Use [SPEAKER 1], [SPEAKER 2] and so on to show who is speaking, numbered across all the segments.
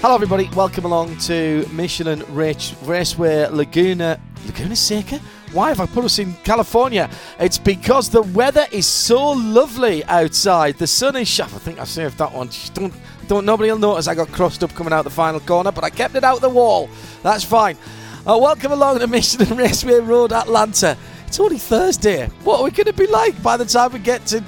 [SPEAKER 1] Hello, everybody. Welcome along to Michelin Rich Raceway Laguna. Laguna Seca? Why have I put us in California? It's because the weather is so lovely outside. The sun is sharp. I think I saved that one. Don't, don't. Nobody will notice I got crossed up coming out the final corner, but I kept it out the wall. That's fine. Uh, welcome along to Michelin Raceway Road, Atlanta. It's only Thursday. What are we going to be like by the time we get to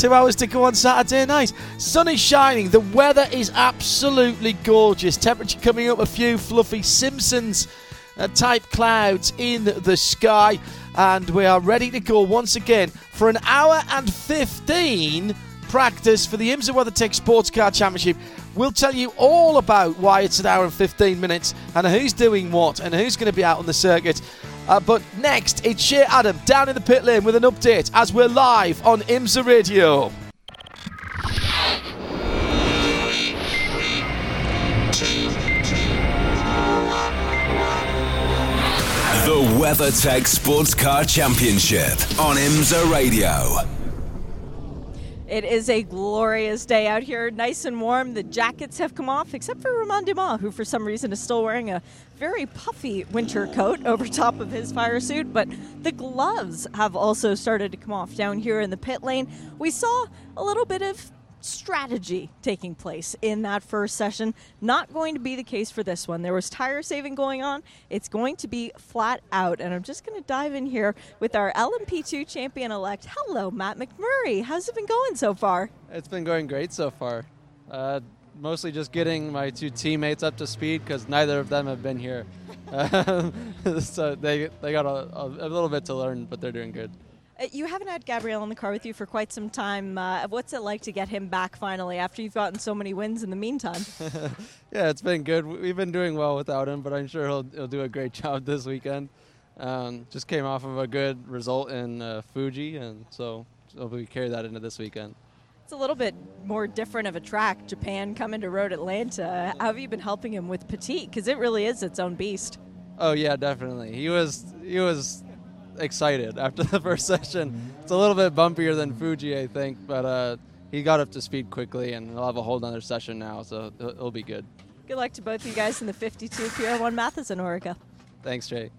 [SPEAKER 1] Two hours to go on Saturday night. Sun is shining. The weather is absolutely gorgeous. Temperature coming up a few fluffy Simpsons uh, type clouds in the sky. And we are ready to go once again for an hour and 15 practice for the IMSA WeatherTech Sports Car Championship. We'll tell you all about why it's an hour and 15 minutes and who's doing what and who's going to be out on the circuit. Uh, but next, it's Shea Adam down in the pit lane with an update as we're live on IMSA Radio.
[SPEAKER 2] The WeatherTech Sports Car Championship on IMSA Radio.
[SPEAKER 3] It is a glorious day out here, nice and warm. The jackets have come off, except for Romain Dumas, who for some reason is still wearing a very puffy winter coat over top of his fire suit. But the gloves have also started to come off down here in the pit lane. We saw a little bit of strategy taking place in that first session. Not going to be the case for this one. There was tire saving going on. It's going to be flat out. And I'm just going to dive in here with our LMP2 champion elect. Hello, Matt McMurry. How's it been going so far?
[SPEAKER 4] It's been going great so far. Uh, mostly just getting my two teammates up to speed because neither of them have been here. so they, they got a, a, a little bit to learn, but they're doing good.
[SPEAKER 3] Uh, you haven't had Gabriel in the car with you for quite some time. Uh, what's it like to get him back finally after you've gotten so many wins in the meantime?
[SPEAKER 4] yeah, it's been good. We've been doing well without him, but I'm sure he'll, he'll do a great job this weekend. Um, just came off of a good result in uh, Fuji, and so hopefully we carry that into this weekend.
[SPEAKER 3] It's a little bit more different of a track. Japan coming to Road Atlanta. How have you been helping him with Petit? Because it really is its own beast.
[SPEAKER 4] Oh yeah, definitely. He was he was excited after the first session. It's a little bit bumpier than Fuji, I think, but uh, he got up to speed quickly, and he'll have a whole other session now, so it'll be good.
[SPEAKER 3] Good luck to both of you guys in the 52 PR1 Mathiasen Oreca.
[SPEAKER 4] Thanks, Jay.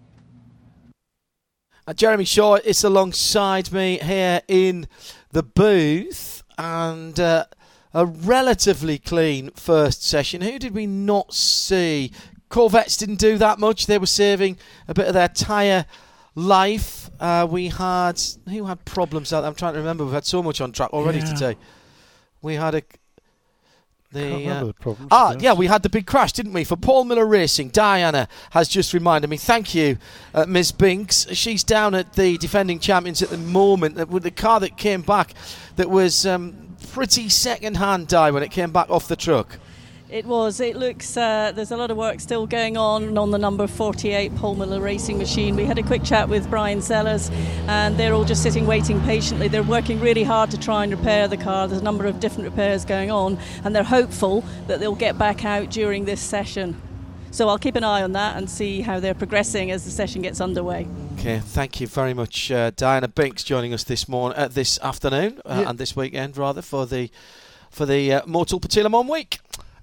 [SPEAKER 1] Uh, Jeremy Shaw is alongside me here in the booth, and uh, a relatively clean first session. Who did we not see? Corvettes didn't do that much. They were saving a bit of their tyre life. Uh, we had who had problems out. I'm trying to remember. We've had so much on track already
[SPEAKER 5] yeah.
[SPEAKER 1] today. We had a.
[SPEAKER 5] The, uh, the problems,
[SPEAKER 1] ah, yeah, we had the big crash, didn't we? For Paul Miller Racing, Diana has just reminded me. Thank you, uh, Ms. Binks. She's down at the defending champions at the moment with the car that came back that was um, pretty second hand, Di, when it came back off the truck.
[SPEAKER 6] It was. It looks uh, there's a lot of work still going on on the number 48 Paul Miller racing machine. We had a quick chat with Bryan Sellers, and they're all just sitting waiting patiently. They're working really hard to try and repair the car. There's a number of different repairs going on, and they're hopeful that they'll get back out during this session. So I'll keep an eye on that and see how they're progressing as the session gets underway.
[SPEAKER 1] Okay, thank you very much, uh, Diana Binks, joining us this morning, uh, this afternoon, uh,
[SPEAKER 5] yeah.
[SPEAKER 1] and this weekend rather for the for the uh, Motul Petit week.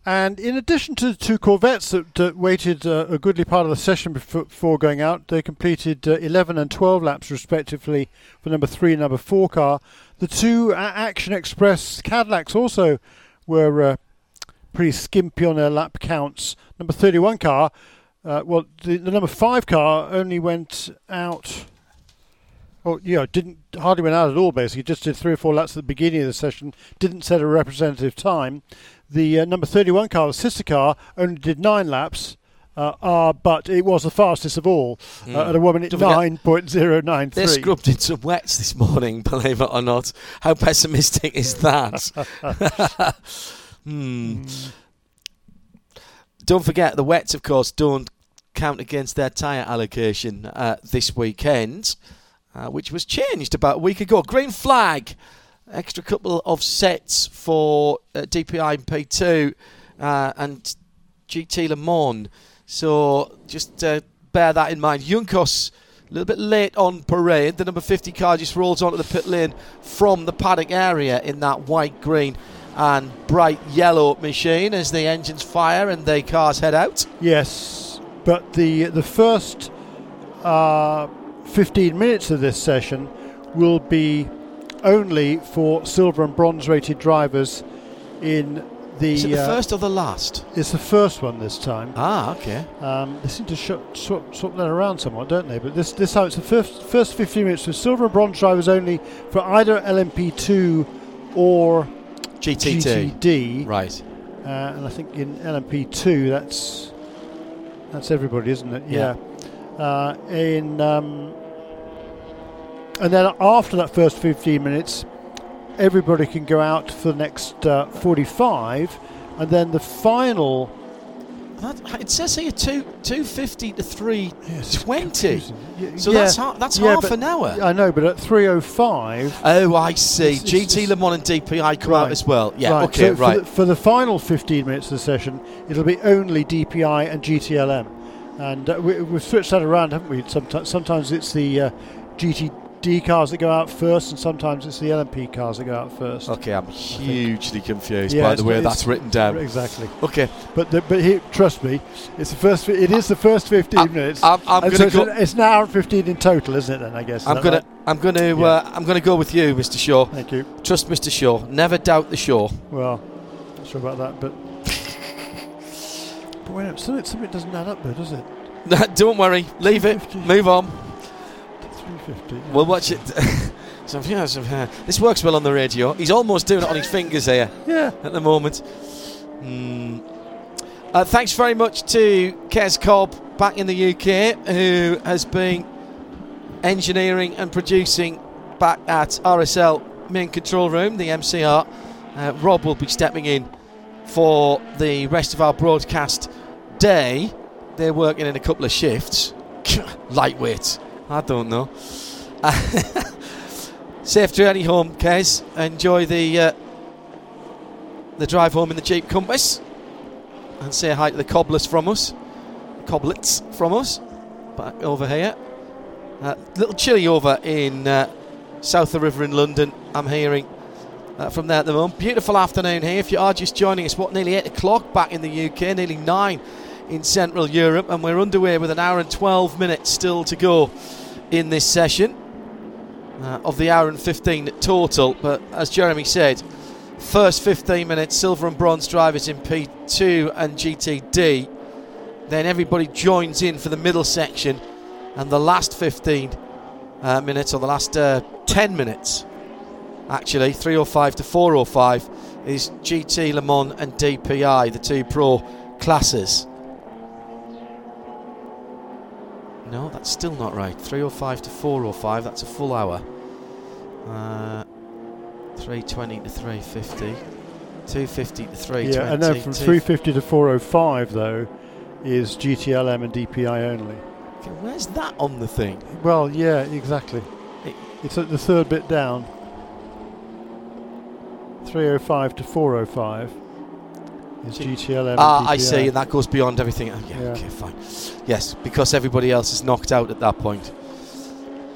[SPEAKER 5] And in addition to the two Corvettes that, that waited uh, a goodly part of the session before going out, they completed uh, 11 and 12 laps respectively for number three and number four car. The two Action Express Cadillacs also were uh, pretty skimpy on their lap counts. Number 31 car, uh, well, the, the number five car only went out well, yeah, didn't hardly went out at all. Basically, just did three or four laps at the beginning of the session. Didn't set a representative time. The uh, number 31 car, the sister car, only did nine laps. uh, are, but it was the fastest of all uh, at a one minute
[SPEAKER 1] Don't
[SPEAKER 5] nine point zero nine
[SPEAKER 1] They
[SPEAKER 5] three.
[SPEAKER 1] scrubbed in some wets this morning, believe it or not. How pessimistic is that? hmm. Don't forget, the wets, of course, don't count against their tyre allocation uh, this weekend, uh, which was changed about a week ago. Green flag, extra couple of sets for uh, DPI and P2 uh, and GT Le Mans. So just uh, bear that in mind. Juncos a little bit late on parade. The number 50 car just rolls onto the pit lane from the paddock area in that white, green, and bright yellow machine as the engines fire and the cars head out.
[SPEAKER 5] Yes, but the the first uh, 15 minutes of this session will be only for silver and bronze rated drivers in the.
[SPEAKER 1] Is it the
[SPEAKER 5] uh,
[SPEAKER 1] first or the last?
[SPEAKER 5] It's the first one this time.
[SPEAKER 1] Ah, okay.
[SPEAKER 5] Um, they seem to sh- swap, swap that around somewhat, don't they? But this this time it's the first first 15 minutes for silver and bronze drivers only for either LMP2 or
[SPEAKER 1] GT2.
[SPEAKER 5] GTD.
[SPEAKER 1] Right.
[SPEAKER 5] Uh, and I think in LMP2 that's that's everybody, isn't it?
[SPEAKER 1] Yeah.
[SPEAKER 5] Uh, in um, and then after that first 15 minutes, everybody can go out for the next uh, 45, and then the final.
[SPEAKER 1] That, it says here two two fifty to three
[SPEAKER 5] Yes,
[SPEAKER 1] twenty. So
[SPEAKER 5] yeah,
[SPEAKER 1] that's ha- that's
[SPEAKER 5] yeah,
[SPEAKER 1] half an hour.
[SPEAKER 5] I know, but at 3:05.
[SPEAKER 1] Oh, I see.
[SPEAKER 5] It's- it's-
[SPEAKER 1] GT Le Mans and DPI come out as well. Yeah.
[SPEAKER 5] right,
[SPEAKER 1] Okay.
[SPEAKER 5] so for
[SPEAKER 1] right.
[SPEAKER 5] the, for the final 15 minutes of the session, it'll be only DPI and GTLM, and uh, we, we've switched that around, haven't we? Sometimes, sometimes it's the uh, GTD cars that go out first, and sometimes it's the LMP cars that go out first.
[SPEAKER 1] okay, I'm hugely confused
[SPEAKER 5] Yeah,
[SPEAKER 1] by the way that's written down.
[SPEAKER 5] Exactly,
[SPEAKER 1] Okay.
[SPEAKER 5] but the, but here, trust me, it's the first. It is the first 15
[SPEAKER 1] I'm-
[SPEAKER 5] minutes.
[SPEAKER 1] I'm- I'm
[SPEAKER 5] so it's,
[SPEAKER 1] go-
[SPEAKER 5] it's an hour and 15 in total, isn't it? Then I guess.
[SPEAKER 1] I'm gonna
[SPEAKER 5] right?
[SPEAKER 1] I'm gonna
[SPEAKER 5] Yeah.
[SPEAKER 1] uh, I'm gonna go with you, Mr. Shaw.
[SPEAKER 5] Thank you.
[SPEAKER 1] Trust Mr. Shaw. Never doubt the Shaw.
[SPEAKER 5] Well, not sure about that, but. But wait, something, something doesn't add up, though, does it?
[SPEAKER 1] Don't worry. Leave it. Move on.
[SPEAKER 5] 350.
[SPEAKER 1] We'll watch it. So, yeah, so, this works well on the radio. He's almost doing it on his fingers here
[SPEAKER 5] Yeah.
[SPEAKER 1] at the moment. Hmm. Uh, thanks very much to Kes Cobb back in the UK, who has been engineering and producing back at RSL main control room, the MCR. Uh, Rob will be stepping in for the rest of our broadcast day. They're working in a couple of shifts. Lightweight. I don't know. Safe journey home, Kez. Enjoy the uh, the drive home in the Jeep Compass. And say hi to the cobblers from us. Coblets from us. Back over here. A little chilly over in uh, south of the river in London, I'm hearing uh, from there at the moment. Beautiful afternoon here. If you are just joining us, what, nearly 8 o'clock back in the UK, nearly 9 in Central Europe, and we're underway with an hour and 12 minutes still to go in this session uh, of the hour and 15 total. But as Jeremy said, first 15 minutes, silver and bronze drivers in P2 and GTD. Then everybody joins in for the middle section, and the last 15 uh, minutes, or the last uh, 10 minutes, actually, 305 to 405, is GT Le Mans and DPI, the two pro classes. No, that's still not right. 305 to 405, that's a full hour. Uh, 320 to 350. 250 to 320.
[SPEAKER 5] Yeah, and then from 350 to 405, though, is GTLM and DPI only.
[SPEAKER 1] Okay, where's that on the thing?
[SPEAKER 5] Well, yeah, exactly.
[SPEAKER 1] It-
[SPEAKER 5] It's at the third bit down. 305 to 405 is
[SPEAKER 1] G-
[SPEAKER 5] GTLM.
[SPEAKER 1] Ah, I see, and that goes beyond everything. Oh, yeah,
[SPEAKER 5] Yeah.
[SPEAKER 1] okay, fine. Yes, because everybody else is knocked out at that point.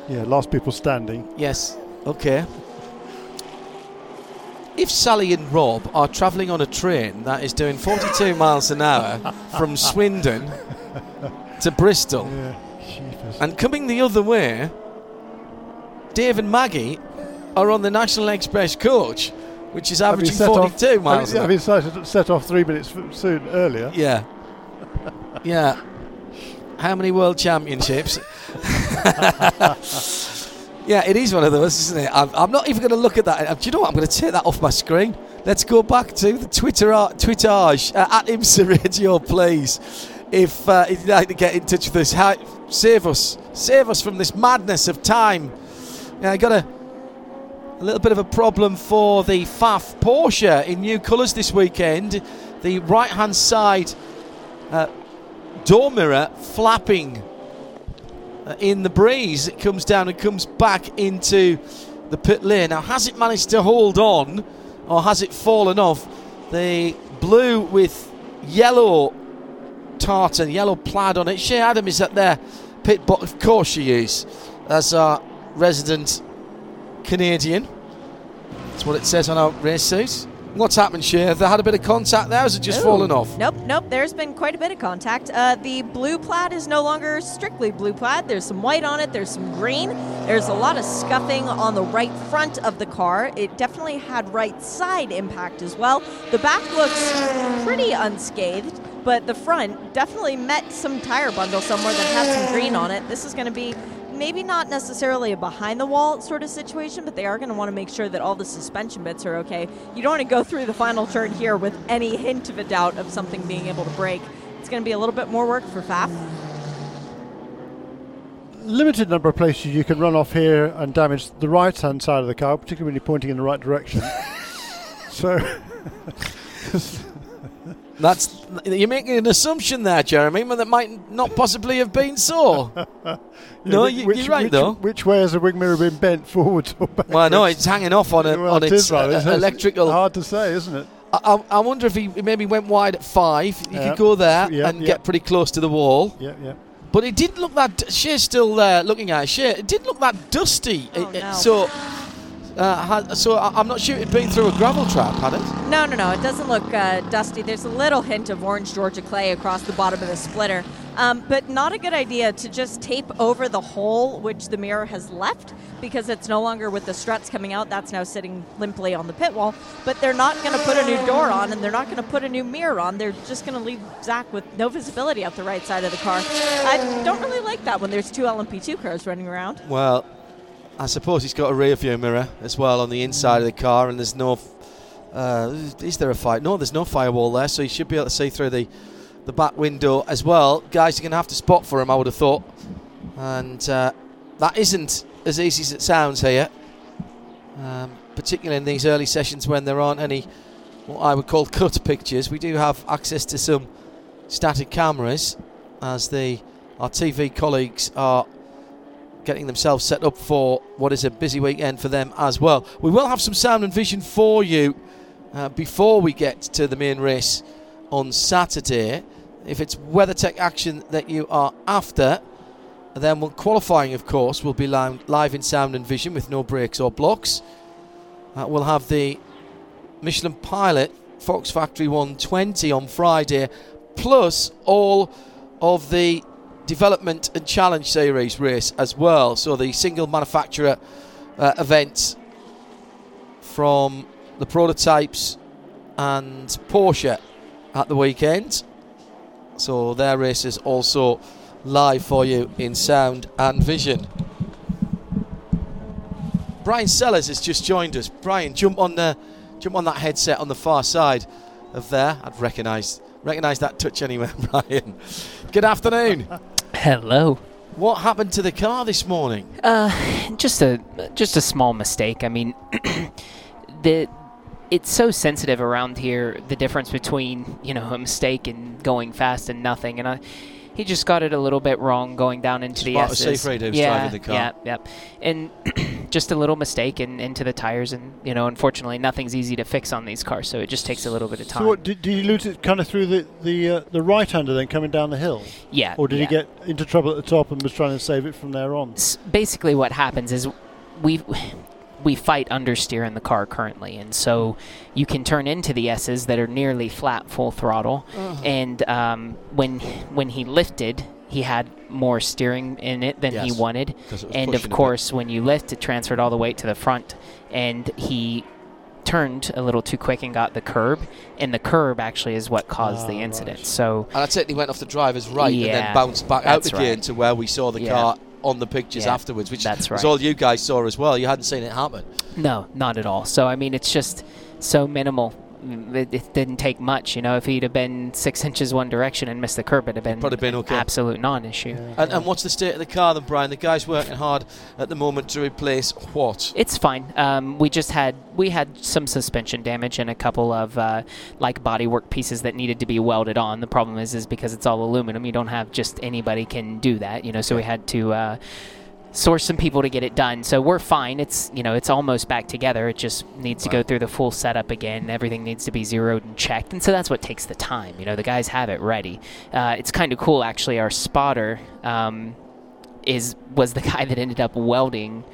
[SPEAKER 5] Yeah, last people standing.
[SPEAKER 1] Yes, okay. If Sally and Rob are travelling on a train that is doing 42 miles an hour from Swindon to Bristol
[SPEAKER 5] Yeah,
[SPEAKER 1] and coming the other way, Dave and Maggie are on the National Express coach, which is averaging
[SPEAKER 5] set off-
[SPEAKER 1] 42 miles
[SPEAKER 5] having-. Having set, off three minutes soon earlier.
[SPEAKER 1] Yeah. Yeah. How many world championships? yeah, it is one of those, isn't it? I'm, I'm not even going to look at that. Do you know what? I'm going to take that off my screen. Let's go back to the Twitter Twitterage uh, at IMSA Radio, please. if uh, you'd like to get in touch with us, save us, save us from this madness of time. Yeah, I got a, a little bit of a problem for the Pfaff Porsche in new colours this weekend. The right hand side uh, door mirror flapping uh, in the breeze. It comes down and comes back into the pit lane. Now, has it managed to hold on or has it fallen off? The blue with yellow tartan, yellow plaid on it. Shea Adam is at their pit, but of course she is, as our resident Canadian. That's what it says on our race suit. What's happened, Shea? Have they had a bit of contact there? Has it just
[SPEAKER 3] Ooh.
[SPEAKER 1] fallen off?
[SPEAKER 3] Nope, nope. There's been quite a bit of contact. Uh, the blue plaid is no longer strictly blue plaid. There's some white on it. There's some green. There's a lot of scuffing on the right front of the car. It definitely had right side impact as well. The back looks pretty unscathed, but the front definitely met some tire bundle somewhere that had some green on it. This is going to be maybe not necessarily a behind the wall sort of situation, but they are going to want to make sure that all the suspension bits are okay. You don't want to go through the final turn here with any hint of a doubt of something being able to break. It's going to be a little bit more work for Pfaff.
[SPEAKER 5] Limited number of places you can run off here and damage the right hand side of the car, particularly when you're pointing in the right direction. so.
[SPEAKER 1] That's you're making an assumption there, Jeremy, that might not possibly have been so. no,
[SPEAKER 5] which,
[SPEAKER 1] you,
[SPEAKER 5] which,
[SPEAKER 1] you're right
[SPEAKER 5] which,
[SPEAKER 1] though.
[SPEAKER 5] Which way has the wing mirror been bent forwards or backwards?
[SPEAKER 1] Well, no, it's hanging off on, a,
[SPEAKER 5] Well,
[SPEAKER 1] on
[SPEAKER 5] it
[SPEAKER 1] its
[SPEAKER 5] right,
[SPEAKER 1] uh,
[SPEAKER 5] isn't
[SPEAKER 1] electrical.
[SPEAKER 5] Hard to say, isn't it?
[SPEAKER 1] I, I, I wonder if he maybe went wide at five. You
[SPEAKER 5] Yeah.
[SPEAKER 1] could go there
[SPEAKER 5] Yeah,
[SPEAKER 1] and
[SPEAKER 5] yeah.
[SPEAKER 1] get pretty close to the wall.
[SPEAKER 5] Yeah, yeah.
[SPEAKER 1] But it did look that Shea's still there looking at it. Shea, it did look that dusty.
[SPEAKER 3] Oh,
[SPEAKER 1] It- it-
[SPEAKER 3] no.
[SPEAKER 1] So, uh, had, so I, I'm not sure it'd been through a gravel trap, had it?
[SPEAKER 3] No, no, no. It doesn't look uh, dusty. There's a little hint of orange Georgia clay across the bottom of the splitter. Um, but not a good idea to just tape over the hole which the mirror has left because it's no longer with the struts coming out. That's now sitting limply on the pit wall. But they're not going to put a new door on and they're not going to put a new mirror on. They're just going to leave Zach with no visibility out the right side of the car. I don't really like that when there's two LMP2 cars running around.
[SPEAKER 1] Well, I suppose he's got a rear view mirror as well on the inside of the car, and there's no. Uh, is there a fire? No, there's no firewall there, so he should be able to see through the, the back window as well. Guys are going to have to spot for him, I would have thought. And uh, that isn't as easy as it sounds here, um, particularly in these early sessions when there aren't any what I would call cut pictures. We do have access to some static cameras as the our TV colleagues are getting themselves set up for what is a busy weekend for them as well. We will have some sound and vision for you uh, before we get to the main race on Saturday. If it's WeatherTech action that you are after, then qualifying, of course, will be li- live in sound and vision with no breaks or blocks. Uh, we'll have the Michelin Pilot Fox Factory 120 on Friday, plus all of the development and challenge series race as well. So the single manufacturer uh, events from the prototypes and Porsche at the weekend. So their races also live for you in sound and vision. Bryan Sellers has just joined us. Bryan, jump on the jump on that headset on the far side of there. I'd recognise recognise that touch anywhere, Bryan. Good afternoon.
[SPEAKER 7] Hello.
[SPEAKER 1] What happened to the car this morning?
[SPEAKER 7] Uh, just a just a small mistake. I mean, the it's so sensitive around here. The difference between you know a mistake and going fast and nothing, and I. He just got it a little bit wrong going down into the
[SPEAKER 1] Smart
[SPEAKER 7] S's.
[SPEAKER 1] as Seafried
[SPEAKER 7] yeah,
[SPEAKER 1] driving the car.
[SPEAKER 7] Yeah, yep. And just a little mistake and into the tires, and you know, unfortunately, nothing's easy to fix on these cars, so it just takes a little bit of time.
[SPEAKER 5] So what, did, did you lose it kind of through the the, uh, the right hander then coming down the hill,
[SPEAKER 7] yeah.
[SPEAKER 5] or did
[SPEAKER 7] yeah.
[SPEAKER 5] he get into trouble at the top and was trying to save it from there on?
[SPEAKER 7] s- basically what happens is we we fight understeer in the car currently, and so you can turn into the S's that are nearly flat, full throttle. And um, when when he lifted, he had more steering in it than he
[SPEAKER 1] Yes,
[SPEAKER 7] wanted.
[SPEAKER 1] it was
[SPEAKER 7] And of course, when you lift, it transferred all the weight to the front, and he turned a little too quick and got the curb, and the curb actually is what caused the
[SPEAKER 5] Ah,
[SPEAKER 7] incident.
[SPEAKER 5] right.
[SPEAKER 7] So
[SPEAKER 1] And say he went off the driver's right and then bounced back out again
[SPEAKER 7] right.
[SPEAKER 1] to where we saw the
[SPEAKER 7] Yeah.
[SPEAKER 1] car on the pictures
[SPEAKER 7] Yeah,
[SPEAKER 1] afterwards, which
[SPEAKER 7] that's right.
[SPEAKER 1] all you guys saw as well. You hadn't seen it happen.
[SPEAKER 7] No, not at all. So I mean, it's just so minimal it, it didn't take much. You know, if he'd have been six inches one direction and missed the curb, it'd have been,
[SPEAKER 1] probably been okay.
[SPEAKER 7] absolute non-issue.
[SPEAKER 1] And, and what's the state of the car then, Bryan? The guy's working hard at the moment to replace what?
[SPEAKER 7] It's fine. Um, we just had we had some suspension damage and a couple of uh, like bodywork pieces that needed to be welded on. The problem is, is because it's all aluminum, you don't have just anybody can do that. You know, so we had to. Uh, source some people to get it done. So we're fine. It's you know it's almost back together. It just needs to go through the full setup again. Everything needs to be zeroed and checked, and so that's what takes the time. You know the guys have it ready. Uh, it's kind of cool actually. Our spotter um, is was the guy that ended up welding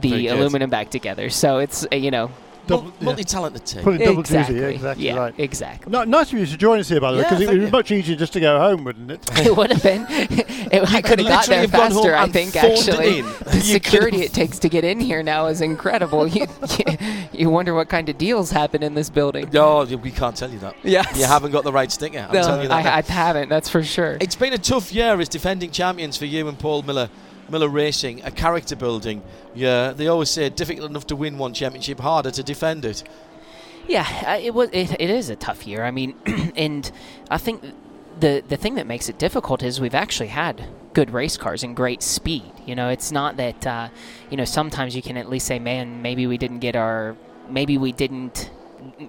[SPEAKER 7] the aluminum back together. So it's uh, you know
[SPEAKER 5] Double-
[SPEAKER 1] Mul-
[SPEAKER 5] yeah.
[SPEAKER 1] multi-talented team.
[SPEAKER 5] Put it double
[SPEAKER 7] exactly
[SPEAKER 5] duty, yeah, exactly
[SPEAKER 7] yeah,
[SPEAKER 5] right.
[SPEAKER 7] exactly.
[SPEAKER 5] No, nice of you to join us here, by the way,
[SPEAKER 1] Yeah,
[SPEAKER 5] because it would be much easier just to go home, wouldn't it?
[SPEAKER 7] it would have been. It, I could have got there
[SPEAKER 1] have gone home
[SPEAKER 7] faster. I think actually, the security it takes to get in here now is incredible. You, you, you wonder what kind of deals happen in this building.
[SPEAKER 1] No, we can't tell you that.
[SPEAKER 7] Yes.
[SPEAKER 1] You haven't got the right sticker. I'm
[SPEAKER 7] No,
[SPEAKER 1] telling you that.
[SPEAKER 7] I. I haven't. That's for sure.
[SPEAKER 1] It's been a tough year as defending champions for you and Paul Miller. Miller Racing, a character building year. They always say difficult enough to win one championship, harder to defend it.
[SPEAKER 7] Yeah, uh, it was. It, it is a tough year. I mean, and I think the the thing that makes it difficult is we've actually had good race cars and great speed. You know, it's not that uh, you know sometimes you can at least say, man, maybe we didn't get our, maybe we didn't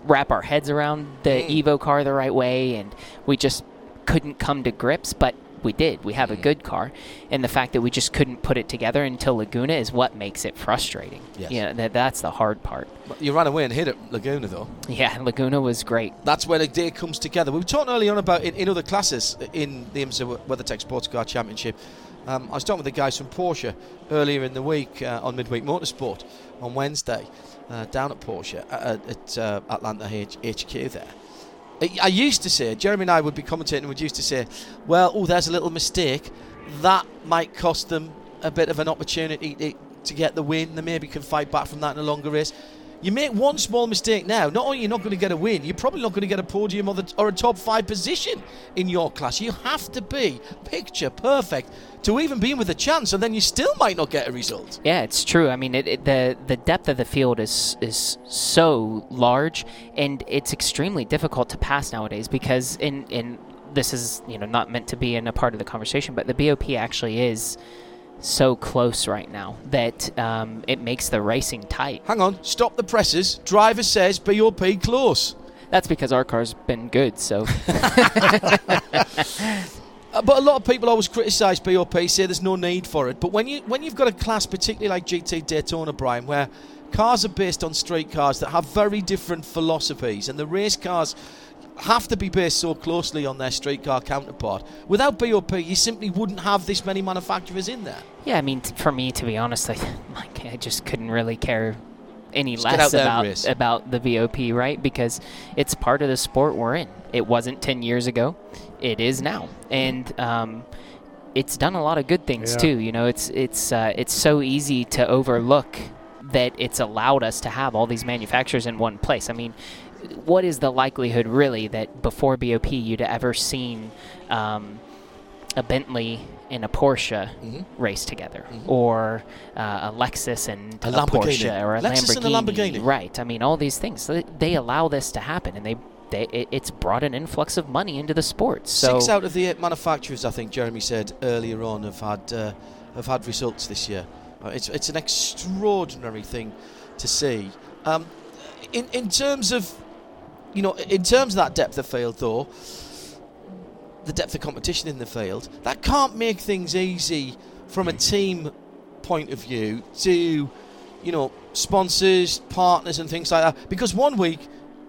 [SPEAKER 7] wrap our heads around the Evo car the right way, and we just couldn't come to grips, but. We did. We have a good car, and the fact that we just couldn't put it together until Laguna is what makes it frustrating.
[SPEAKER 1] Yes.
[SPEAKER 7] Yeah, that, that's the hard part.
[SPEAKER 1] But you ran away and hit at Laguna, though.
[SPEAKER 7] Yeah, Laguna was great.
[SPEAKER 1] That's where the day comes together. We were talking earlier on about in, in other classes in the IMSA WeatherTech Sports Car Championship. Um, I was talking with the guys from Porsche earlier in the week uh, on Midweek Motorsport on Wednesday uh, down at Porsche uh, at uh, Atlanta H- HQ there. I- used to say, Jeremy and I would be commentating, and would used to say, well, oh, there's a little mistake. That might cost them a bit of an opportunity to, to get the win. They maybe can fight back from that in a longer race. You make one small mistake now, not only you're not going to get a win, you're probably not going to get a podium or, the, or a top five position in your class. You have to be picture perfect to even be in with a chance, and then you still might not get a result.
[SPEAKER 7] Yeah, it's true. I mean, it, it, the the depth of the field is is so large, and it's extremely difficult to pass nowadays because in in this is you know not meant to be in a part of the conversation, but the BOP actually is so close right now that um, it makes the racing tight.
[SPEAKER 1] Hang on, stop the presses. Driver says BOP close.
[SPEAKER 7] That's because our car's been good. So
[SPEAKER 1] Uh, but a lot of people always criticise BOP, say there's no need for it. But when you when you've got a class, particularly like GT Daytona, Bryan, where cars are based on street cars that have very different philosophies, and the race cars have to be based so closely on their streetcar counterpart. Without BOP, you simply wouldn't have this many manufacturers in there.
[SPEAKER 7] yeah, I mean, t- for me, to be honest, I, like, I just couldn't really care any
[SPEAKER 1] Just
[SPEAKER 7] less about about the BOP, right? Because it's part of the sport we're in. It wasn't ten years ago; it is now, and um, it's done a lot of good things
[SPEAKER 5] Yeah.
[SPEAKER 7] too. You know, it's it's uh, it's so easy to overlook that it's allowed us to have all these manufacturers in one place. I mean, what is the likelihood really that before BOP you'd ever seen um, a Bentley and a Porsche
[SPEAKER 1] Mhm.
[SPEAKER 7] race together,
[SPEAKER 1] Mhm.
[SPEAKER 7] or uh, a Lexus and
[SPEAKER 1] A
[SPEAKER 7] a, Porsche, or a
[SPEAKER 1] Lexus and a Lamborghini.
[SPEAKER 7] Right. I mean, all these things. So they allow this to happen, and they, they it, it's brought an influx of money into the sport. So
[SPEAKER 1] Six out of the eight manufacturers, I think Jeremy said earlier on, have had uh, have had results this year. Uh, it's it's an extraordinary thing to see. Um, in in terms of you know, in terms of that depth of field, though, the depth of competition in the field, that can't make things easy from a mm. team point of view to, you know, sponsors, partners, and things like that. Because one week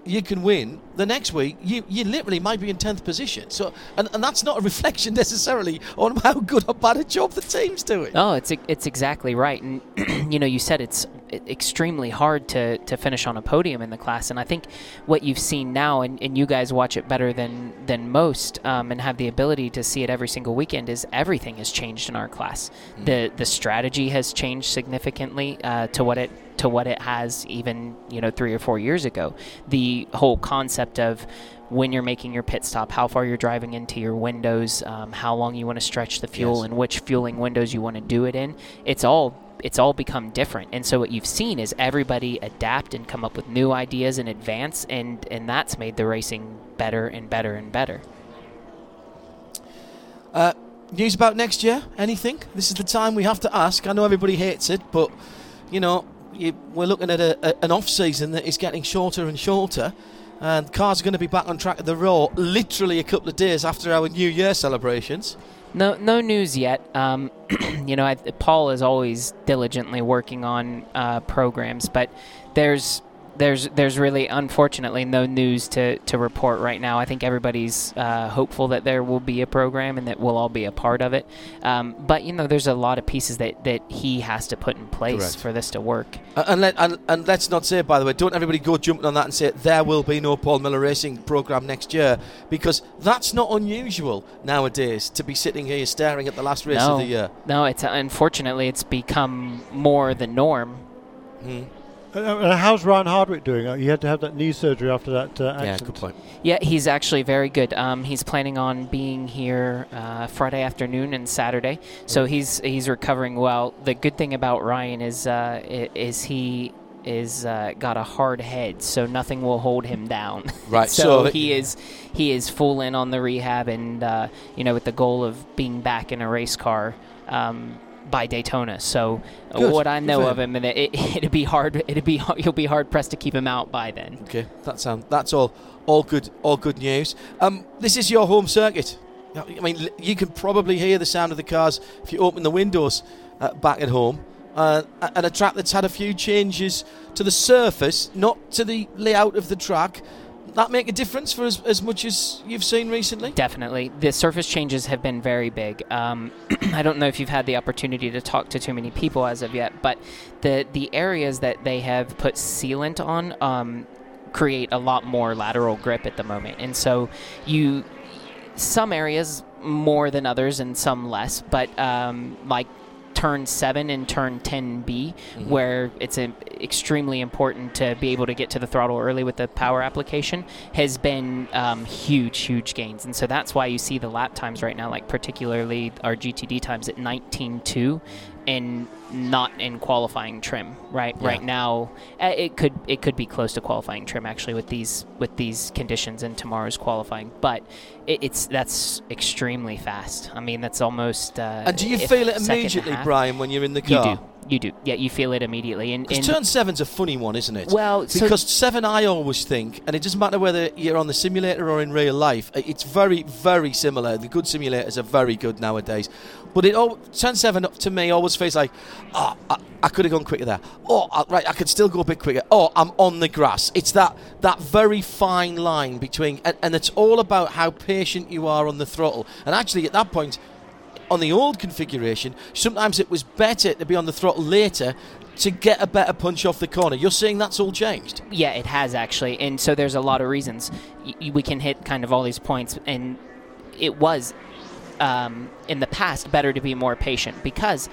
[SPEAKER 1] you can win, the next week you, you literally might be in tenth position. So, and, and that's not a reflection necessarily on how good or bad a job the team's doing.
[SPEAKER 7] Oh, it's it's exactly right, and you know, you said it's extremely hard to, to finish on a podium in the class, and I think what you've seen now, and, and you guys watch it better than than most, um, and have the ability to see it every single weekend, is everything has changed in our class. the The strategy has changed significantly uh, to what it to what it has even you know three or four years ago. The whole concept of when you're making your pit stop, how far you're driving into your windows, um, how long you want to stretch the fuel,
[SPEAKER 1] Yes.
[SPEAKER 7] and which fueling windows you want to do it in. It's all it's all become different. And so what you've seen is everybody adapt and come up with new ideas and advance, and and that's made the racing better and better and better.
[SPEAKER 1] Uh, news about next year? Anything? This is the time we have to ask. I know everybody hates it, but you know you, we're looking at a, a, an off season that is getting shorter and shorter. And cars are going to be back on track at the Roar literally a couple of days after our New Year celebrations.
[SPEAKER 7] No, no news yet. Um, you know, I, Paul is always diligently working on uh, programs, but there's there's there's really unfortunately no news to, to report right now. I think everybody's uh, hopeful that there will be a program and that we'll all be a part of it. Um, but you know, there's a lot of pieces that, that he has to put in place
[SPEAKER 1] Correct.
[SPEAKER 7] for this to work.
[SPEAKER 1] And, let, and, and let's not say, by the way, don't everybody go jumping on that and say there will be no Paul Miller Racing program next year because that's not unusual nowadays to be sitting here staring at the last race
[SPEAKER 7] no,
[SPEAKER 1] of the year.
[SPEAKER 7] No, it's unfortunately it's become more the norm.
[SPEAKER 1] Mm.
[SPEAKER 5] Uh, how's Ryan Hardwick doing? Uh, he had to have that knee surgery after that uh, accident.
[SPEAKER 1] Yeah, good point.
[SPEAKER 7] Yeah, he's actually very good. Um, he's planning on being here uh, Friday afternoon and Saturday, so he's he's recovering well. The good thing about Ryan is uh, is he is uh, got a hard head, so nothing will hold him down.
[SPEAKER 1] Right.
[SPEAKER 7] so,
[SPEAKER 1] so
[SPEAKER 7] he is he is full in on the rehab, and uh, you know, with the goal of being back in a race car. Um, by Daytona. So
[SPEAKER 1] Good.
[SPEAKER 7] what I know of him, and it, it, it'd be hard. It'd be you'll be hard pressed to keep him out by then.
[SPEAKER 1] Okay, that sound that's all all good all good news. Um, this is your home circuit. I mean, you can probably hear the sound of the cars if you open the windows uh, back at home. Uh, and a track that's had a few changes to the surface, not to the layout of the track. That make a difference for as, as much as you've seen recently.
[SPEAKER 7] Definitely. The surface changes have been very big. Um, I don't know if you've had the opportunity to talk to too many people as of yet, but the, the areas that they have put sealant on um, create a lot more lateral grip at the moment. And so you, some areas more than others and some less, but um, like turn 7 and turn 10B, where it's a, extremely important to be able to get to the throttle early with the power application, has been um, huge, huge gains. And so that's why you see the lap times right now, like particularly our GTD times at 19.2 and not in qualifying trim right
[SPEAKER 1] Yeah.
[SPEAKER 7] right now uh, it could it could be close to qualifying trim actually with these with these conditions in tomorrow's qualifying but it, it's that's extremely fast i mean that's almost uh,
[SPEAKER 1] And do you feel it immediately,
[SPEAKER 7] half.
[SPEAKER 1] Bryan, when you're in the car?
[SPEAKER 7] you do you do yeah you feel it immediately and, and
[SPEAKER 1] turn seven's a funny one, isn't it?
[SPEAKER 7] Well, so-
[SPEAKER 1] because seven, I always think, and it doesn't matter whether you're on the simulator or in real life, it's very, very similar. The good simulators are very good nowadays, but it all turn seven up to me always feels like, oh, I, I could have gone quicker there. Oh, I, right, I could still go a bit quicker. Oh, I'm on the grass. It's that that very fine line between, and, and it's all about how patient you are on the throttle. And actually, at that point on the old configuration, sometimes it was better to be on the throttle later to get a better punch off the corner. You're saying that's all changed?
[SPEAKER 7] Yeah, it has actually, and so there's a lot of reasons we can hit kind of all these points, and it was um, in the past better to be more patient because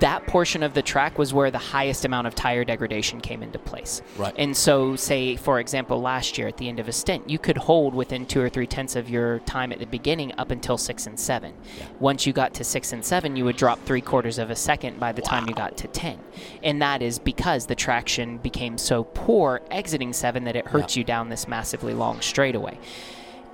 [SPEAKER 7] that portion of the track was where the highest amount of tire degradation came into place.
[SPEAKER 1] Right.
[SPEAKER 7] And so, say for example, last year at the end of a stint, you could hold within two or three tenths of your time at the beginning up until six and seven. Once you got to six and seven, you would drop three quarters of a second by the time you got to ten, and that is because the traction became so poor exiting seven that it hurts you down this massively long straightaway.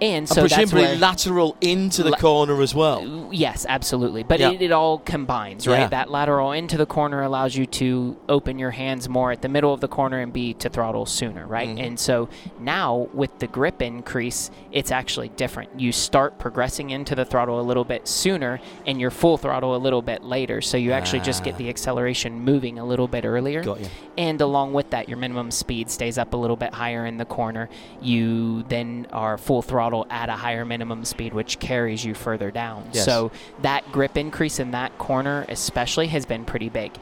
[SPEAKER 7] And so
[SPEAKER 1] and
[SPEAKER 7] that's
[SPEAKER 1] presumably lateral into the
[SPEAKER 7] La-
[SPEAKER 1] corner as well.
[SPEAKER 7] Yes, absolutely. But
[SPEAKER 1] Yeah.
[SPEAKER 7] it, it all combines, right?
[SPEAKER 1] Yeah.
[SPEAKER 7] That lateral into the corner allows you to open your hands more at the middle of the corner and be to throttle sooner, right?
[SPEAKER 1] Mm-hmm.
[SPEAKER 7] And so now with the grip increase, it's actually different. You start progressing into the throttle a little bit sooner and your full throttle a little bit later. So you actually just get the acceleration moving a little bit earlier.
[SPEAKER 1] Ah. Got you.
[SPEAKER 7] And along with that, your minimum speed stays up a little bit higher in the corner. You then are full throttle at a higher minimum speed, which carries you further down.
[SPEAKER 1] Yes.
[SPEAKER 7] So that grip increase in that corner, especially, has been pretty big.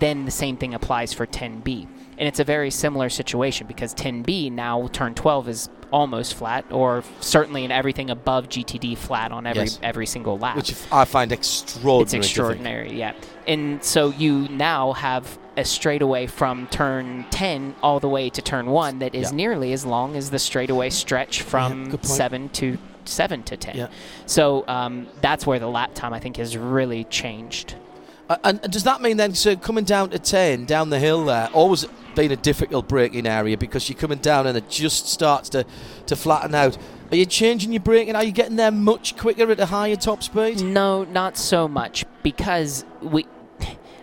[SPEAKER 7] Then the same thing applies for 10B. And it's a very similar situation because 10B now, turn 12 is almost flat, or certainly in everything above GTD flat on every
[SPEAKER 1] Yes.
[SPEAKER 7] every single lap
[SPEAKER 1] Which I find extraordinary.
[SPEAKER 7] it's extraordinary, yeah. And so you now have a straightaway from turn 10 all the way to turn 1 that is
[SPEAKER 1] Yeah.
[SPEAKER 7] nearly as long as the straightaway stretch from
[SPEAKER 1] point.
[SPEAKER 7] 7 to 7 to 10.
[SPEAKER 1] Yeah.
[SPEAKER 7] So um, that's where the lap time I think has really changed.
[SPEAKER 1] Uh, and does that mean then, so coming down to 10, down the hill there, always been a difficult braking area because you're coming down and it just starts to, to flatten out. Are you changing your braking? Are you getting there much quicker at a higher top speed?
[SPEAKER 7] No, not so much because we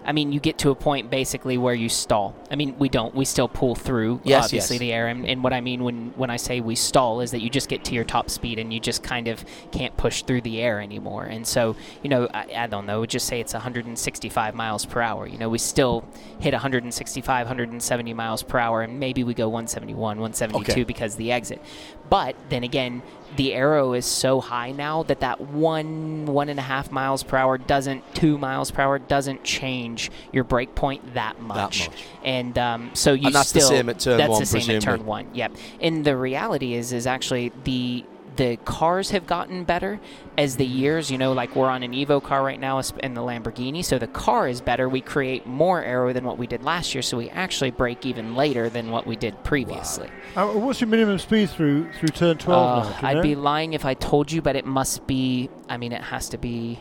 [SPEAKER 7] I mean, you get to a point basically where you stall. I mean, we don't. We still pull through,
[SPEAKER 1] yes,
[SPEAKER 7] obviously,
[SPEAKER 1] yes.
[SPEAKER 7] the air. And, and, what I mean when, when I say we stall is that you just get to your top speed and you just kind of can't push through the air anymore. And so, you know, I, I don't know, just say it's 165 miles per hour. You know, we still hit 165, 170 miles per hour, and maybe we go 171, 172
[SPEAKER 1] okay.
[SPEAKER 7] because the exit. But then again, the aero is so high now that that one one and a half miles per hour doesn't two miles per hour doesn't change your brake point that much.
[SPEAKER 1] That much.
[SPEAKER 7] And um, so you
[SPEAKER 1] and that's
[SPEAKER 7] still
[SPEAKER 1] the same at turn
[SPEAKER 7] that's
[SPEAKER 1] one,
[SPEAKER 7] the same
[SPEAKER 1] presumably.
[SPEAKER 7] at turn one. Yep. And the reality is is actually the the cars have gotten better as the years, you know, like we're on an Evo car right now in the Lamborghini, so the car is better. We create more aero than what we did last year, so we actually brake even later than what we did previously.
[SPEAKER 5] Uh, what's your minimum speed through through turn 12
[SPEAKER 7] Uh,
[SPEAKER 5] now?
[SPEAKER 7] I'd
[SPEAKER 5] know?
[SPEAKER 7] be lying if I told you, but it must be. I mean, it has to be.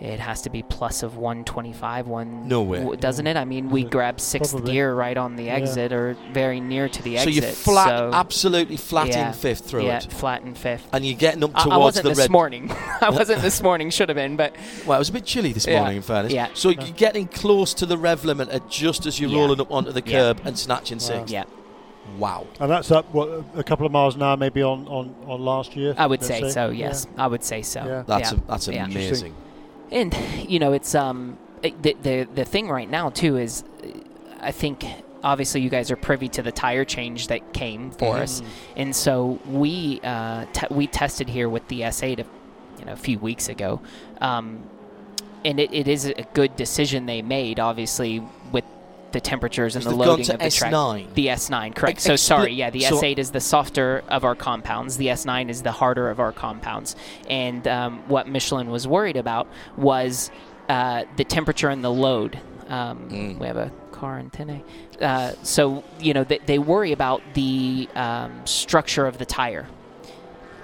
[SPEAKER 7] It has to be plus of 125, one.
[SPEAKER 1] No way.
[SPEAKER 7] Doesn't it? I mean, we grab sixth
[SPEAKER 5] probably.
[SPEAKER 7] gear right on the exit, or very near to the exit.
[SPEAKER 1] So
[SPEAKER 7] exit.
[SPEAKER 1] you're flat,
[SPEAKER 7] so-
[SPEAKER 1] absolutely flat
[SPEAKER 7] yeah,
[SPEAKER 1] in fifth through
[SPEAKER 7] yeah,
[SPEAKER 1] it.
[SPEAKER 7] flat in fifth.
[SPEAKER 1] And you're getting up
[SPEAKER 7] I,
[SPEAKER 1] towards
[SPEAKER 7] I wasn't
[SPEAKER 1] the
[SPEAKER 7] this
[SPEAKER 1] red.
[SPEAKER 7] morning. I wasn't this morning. Should have been, but
[SPEAKER 1] Well, it was a bit chilly this
[SPEAKER 7] Yeah.
[SPEAKER 1] morning, in fairness.
[SPEAKER 7] Yeah.
[SPEAKER 1] So you're getting close to the rev limit at just as you're
[SPEAKER 7] Yeah.
[SPEAKER 1] rolling up onto the
[SPEAKER 7] Yeah.
[SPEAKER 1] curb and snatching six.
[SPEAKER 7] yeah,
[SPEAKER 1] Wow.
[SPEAKER 5] And that's up, what, a couple of miles an hour maybe on, on, on last year?
[SPEAKER 7] I would
[SPEAKER 5] let's
[SPEAKER 7] say so. Yes, I would say so.
[SPEAKER 5] Yeah.
[SPEAKER 1] That's
[SPEAKER 7] yeah.
[SPEAKER 1] a, that's
[SPEAKER 7] yeah.
[SPEAKER 1] amazing.
[SPEAKER 7] And you know, it's um the the the thing right now too is, I think obviously you guys are privy to the tire change that came for
[SPEAKER 1] Mhm.
[SPEAKER 7] us, and so we uh we tested here with the S8 a, you know a few weeks ago, um, and it, it is a good decision they made. Obviously the temperatures and the loading of the track.
[SPEAKER 1] S9.
[SPEAKER 7] The S9, correct.
[SPEAKER 1] Ex-
[SPEAKER 7] so sorry, yeah, the
[SPEAKER 1] so-
[SPEAKER 7] S8 is the softer of our compounds. The S9 is the harder of our compounds. And um, what Michelin was worried about was uh, the temperature and the load. Um,
[SPEAKER 1] Mm.
[SPEAKER 7] We have a car in Tene. Uh, so, you know, they, they worry about the um, structure of the tire.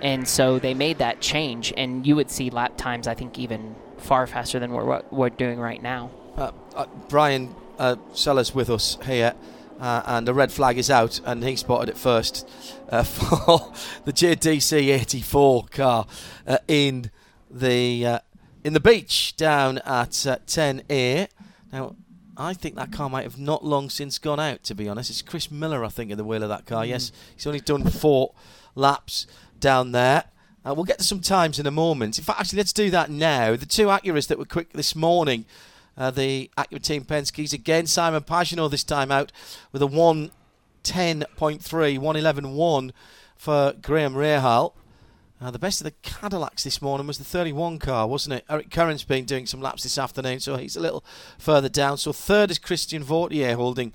[SPEAKER 7] And so they made that change, and you would see lap times, I think, even far faster than we're, what we're doing right now.
[SPEAKER 1] Uh, uh, Brian uh, Sellers with us here, uh, and the red flag is out, and he spotted it first uh, for the JDC 84 car uh, in the uh, in the beach down at uh, 10A. Now, I think that car might have not long since gone out. To be honest, it's Chris Miller, I think, at the wheel of that car. Yes, he's only done four laps down there. Uh, we'll get to some times in a moment. In fact, actually, let's do that now. The two Acuras that were quick this morning, uh, the Acura Team Penske's again. Simon Pagenaud this time out with a 110.3, 111.1 for Graham Rahal. Uh, the best of the Cadillacs this morning was the 31 car, wasn't it? Eric Curran's been doing some laps this afternoon, so he's a little further down. So third is Tristan Vautier holding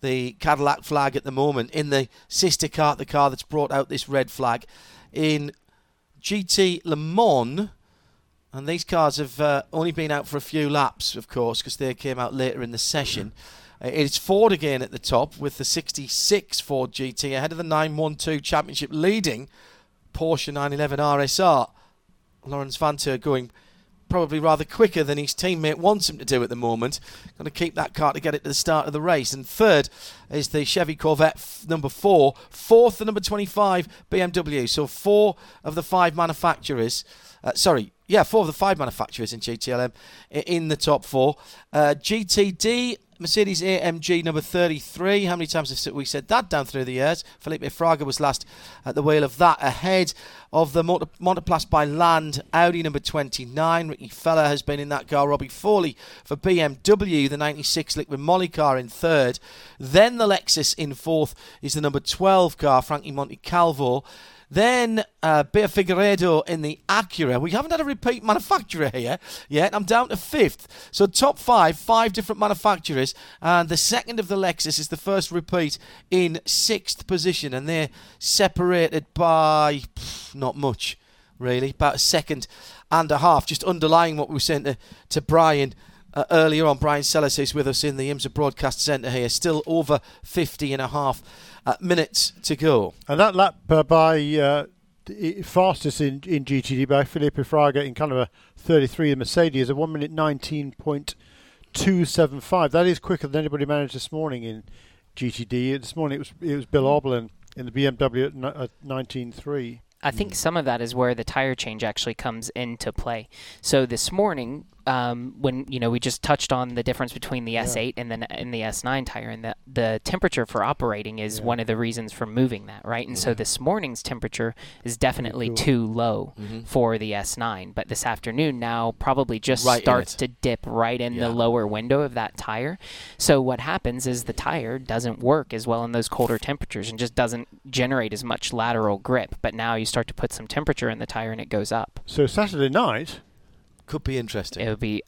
[SPEAKER 1] the Cadillac flag at the moment in the sister car, the car that's brought out this red flag in GT Le Mans. And these cars have uh, only been out for a few laps, of course, because they came out later in the session. Uh, it's Ford again at the top with the 66 Ford GT ahead of the 912 Championship leading Porsche 911 RSR. Laurens Vanthoor going probably rather quicker than his teammate wants him to do at the moment. Going to keep that car to get it to the start of the race. And third is the Chevy Corvette f- number four. Fourth, the number 25 BMW. So four of the five manufacturers. Uh, sorry, yeah, four of the five manufacturers in GTLM in the top four. Uh, GTD. Mercedes AMG number 33. How many times have we said that down through the years? Felipe Fraga was last at the wheel of that. Ahead of the Monte- Montaplast by Land Audi number 29. Ricky Feller has been in that car. Robby Foley for BMW, the 96 Liqui Moly car in third. Then the Lexus in fourth is the number 12 car, Frankie Montecalvo. Then uh, Bia Figueiredo in the Acura. We haven't had a repeat manufacturer here yet. I'm down to fifth. So top five, five different manufacturers, and the second of the Lexus is the first repeat in sixth position, and they're separated by pff, not much, really, about a second and a half. Just underlying what we saying to, to Bryan. Uh, earlier on, Bryan Sellers, is with us in the IMSA Broadcast Centre here, still over 50 and a half uh, minutes to go.
[SPEAKER 5] And that lap uh, by uh, fastest in, in GTD by Felipe Fraga in kind of a 33. The Mercedes a one minute 19.275. That is quicker than anybody managed this morning in GTD. This morning it was it was Bill Auberlen in the BMW at, at 19.3.
[SPEAKER 7] I think some of that is where the tire change actually comes into play. So this morning, um, when you know we just touched on the difference between the S8 and the and the S9 tire, and the the temperature for operating is
[SPEAKER 5] Yeah.
[SPEAKER 7] one of the reasons for moving that, right? And so
[SPEAKER 1] Mhm.
[SPEAKER 7] this morning's temperature is definitely
[SPEAKER 5] cool.
[SPEAKER 7] too low
[SPEAKER 1] Mhm.
[SPEAKER 7] for the S9, but this afternoon now probably just
[SPEAKER 1] Right
[SPEAKER 7] starts to dip right in
[SPEAKER 1] Yeah.
[SPEAKER 7] the lower window of that tire. So what happens is the tire doesn't work as well in those colder temperatures and just doesn't generate as much lateral grip. But now you start to put some temperature in the tire and it goes up.
[SPEAKER 5] So Saturday night,
[SPEAKER 1] Could be interesting.
[SPEAKER 7] It would be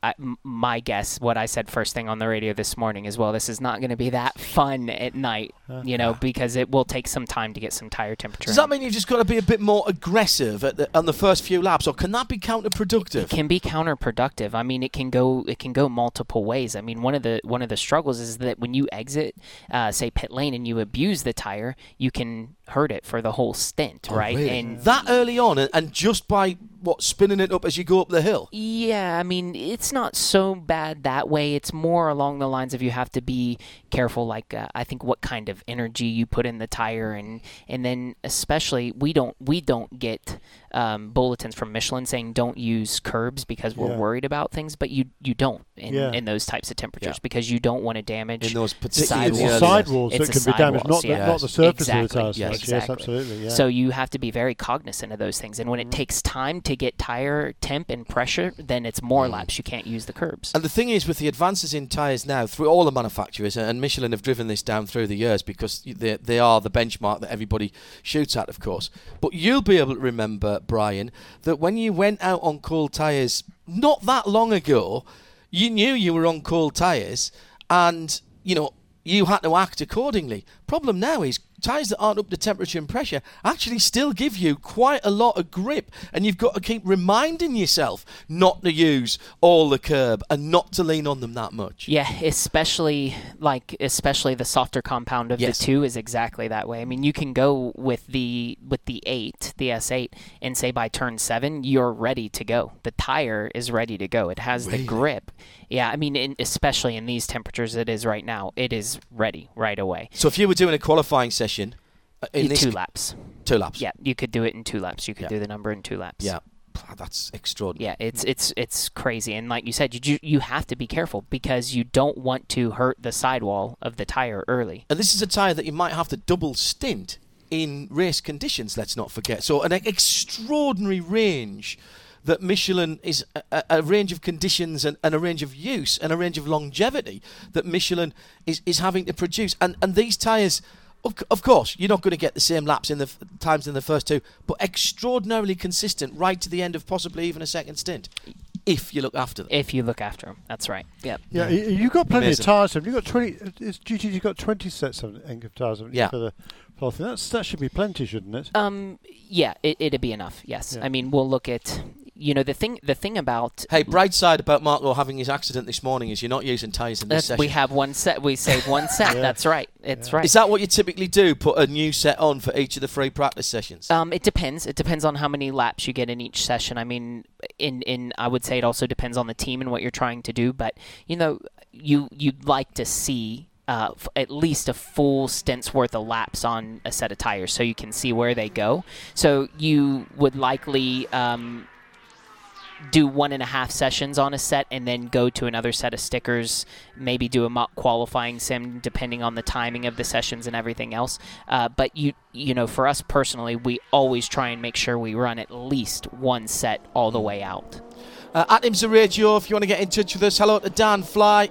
[SPEAKER 7] my guess. What I said first thing on the radio this morning as well. This is not going to be that fun at night, you know, because it will take some time to get some tire temperature.
[SPEAKER 1] Does that mean you've just got to be a bit more aggressive at the, on the first few laps, or can that be counterproductive?
[SPEAKER 7] it can be counterproductive. I mean, it can go it can go multiple ways. I mean, one of the one of the struggles is that when you exit, uh, say pit lane, and you abuse the tire, you can hurt it for the whole stint,
[SPEAKER 1] Oh,
[SPEAKER 7] right?
[SPEAKER 1] really?
[SPEAKER 7] And
[SPEAKER 1] that early on, and just by what spinning it up as you go up the hill.
[SPEAKER 7] Yeah, I mean, it's not so bad that way. It's more along the lines of you have to be careful, like uh, I think what kind of energy you put in the tire, and and then especially we don't we don't get um, bulletins from Michelin saying don't use curbs because we're
[SPEAKER 5] Yeah.
[SPEAKER 7] worried about things, but you you don't in,
[SPEAKER 5] Yeah.
[SPEAKER 7] in those types of temperatures
[SPEAKER 1] Yeah.
[SPEAKER 7] because you don't want to damage
[SPEAKER 1] In those
[SPEAKER 5] it's
[SPEAKER 1] particularly
[SPEAKER 7] sidewalls.
[SPEAKER 1] early
[SPEAKER 5] sidewalls
[SPEAKER 7] It's
[SPEAKER 5] that can be damaged, not
[SPEAKER 7] sidewalls,
[SPEAKER 5] the, not the surface
[SPEAKER 7] Exactly,
[SPEAKER 5] of the tire. so
[SPEAKER 1] yes.
[SPEAKER 5] much. Yes, absolutely. Yeah.
[SPEAKER 7] So you have to be very cognizant of those things, and when
[SPEAKER 1] Mm-hmm.
[SPEAKER 7] it takes time to get tire temp and pressure, then it's more
[SPEAKER 1] Mm.
[SPEAKER 7] laps. You can't use the curbs.
[SPEAKER 1] And the thing is, with the advances in tyres now, through all the manufacturers, and Michelin have driven this down through the years because they, they are the benchmark that everybody shoots at, of course. But you'll be able to remember, Bryan, that when you went out on cold tyres not that long ago, you knew you were on cold tyres and, you know, you had to act accordingly. Problem now is tyres that aren't up to temperature and pressure actually still give you quite a lot of grip, and you've got to keep reminding yourself not to use all the curb and not to lean on them that much.
[SPEAKER 7] Yeah, especially like especially the softer compound of
[SPEAKER 1] Yes.
[SPEAKER 7] the two is exactly that way. I mean, you can go with the with the eight, the S eight, and say by turn seven you're ready to go. The tire is ready to go. It has
[SPEAKER 1] Really?
[SPEAKER 7] the grip. Yeah, I mean, in, especially in these temperatures it is right now, it is ready right away.
[SPEAKER 1] So if you were doing a qualifying session, uh, in
[SPEAKER 7] two laps.
[SPEAKER 1] two laps,
[SPEAKER 7] Yeah, you could do it in two laps. You could
[SPEAKER 1] Yeah.
[SPEAKER 7] do the number in two laps.
[SPEAKER 1] yeah, Ah, that's extraordinary.
[SPEAKER 7] Yeah, it's it's it's crazy, and like you said, you you have to be careful because you don't want to hurt the sidewall of the tire early.
[SPEAKER 1] And this is a tyre that you might have to double stint in race conditions, let's not forget. So, an extraordinary range that Michelin is a, a- range of conditions and, and a range of use and a range of longevity that Michelin is, is having to produce. And, and these tyres, of, of course, you're not going to get the same laps in the f- times in the first two, but extraordinarily consistent right to the end of possibly even a second stint if you look after them.
[SPEAKER 7] If you look after them, that's right. Yep.
[SPEAKER 5] Yeah, y- you've got plenty
[SPEAKER 1] Amazing.
[SPEAKER 5] of tyres. Have you got twenty? Is GTD got twenty sets of end of tyres? haven't you,
[SPEAKER 1] Yeah.
[SPEAKER 5] For the whole thing. That's that should be plenty, shouldn't it?
[SPEAKER 7] Um. Yeah. It, it'd be enough. Yes.
[SPEAKER 5] Yeah.
[SPEAKER 7] I mean, we'll look at. You know, the thing. The thing about.
[SPEAKER 1] Hey, bright side about Marco having his accident this morning is you're not using tyres in this
[SPEAKER 7] That's,
[SPEAKER 1] session.
[SPEAKER 7] we have one set. We save one set.
[SPEAKER 5] Yeah.
[SPEAKER 7] That's right. It's right.
[SPEAKER 1] Is that what you typically do? Put a new set on for each of the free practice sessions?
[SPEAKER 7] Um, it depends. It depends on how many laps you get in each session. I mean, in in I would say it also depends on the team and what you're trying to do. But you know, you you'd like to see. Uh, f- at least a full stint's worth of laps on a set of tires, so you can see where they go. So you would likely um, do one and a half sessions on a set and then go to another set of stickers maybe do a mock qualifying sim depending on the timing of the sessions and everything else uh, but you you know for us personally we always try and make sure we run at least one set all the way out
[SPEAKER 1] Uh, at IMSA Radio, if you want to get in touch with us, hello to Dan Fly,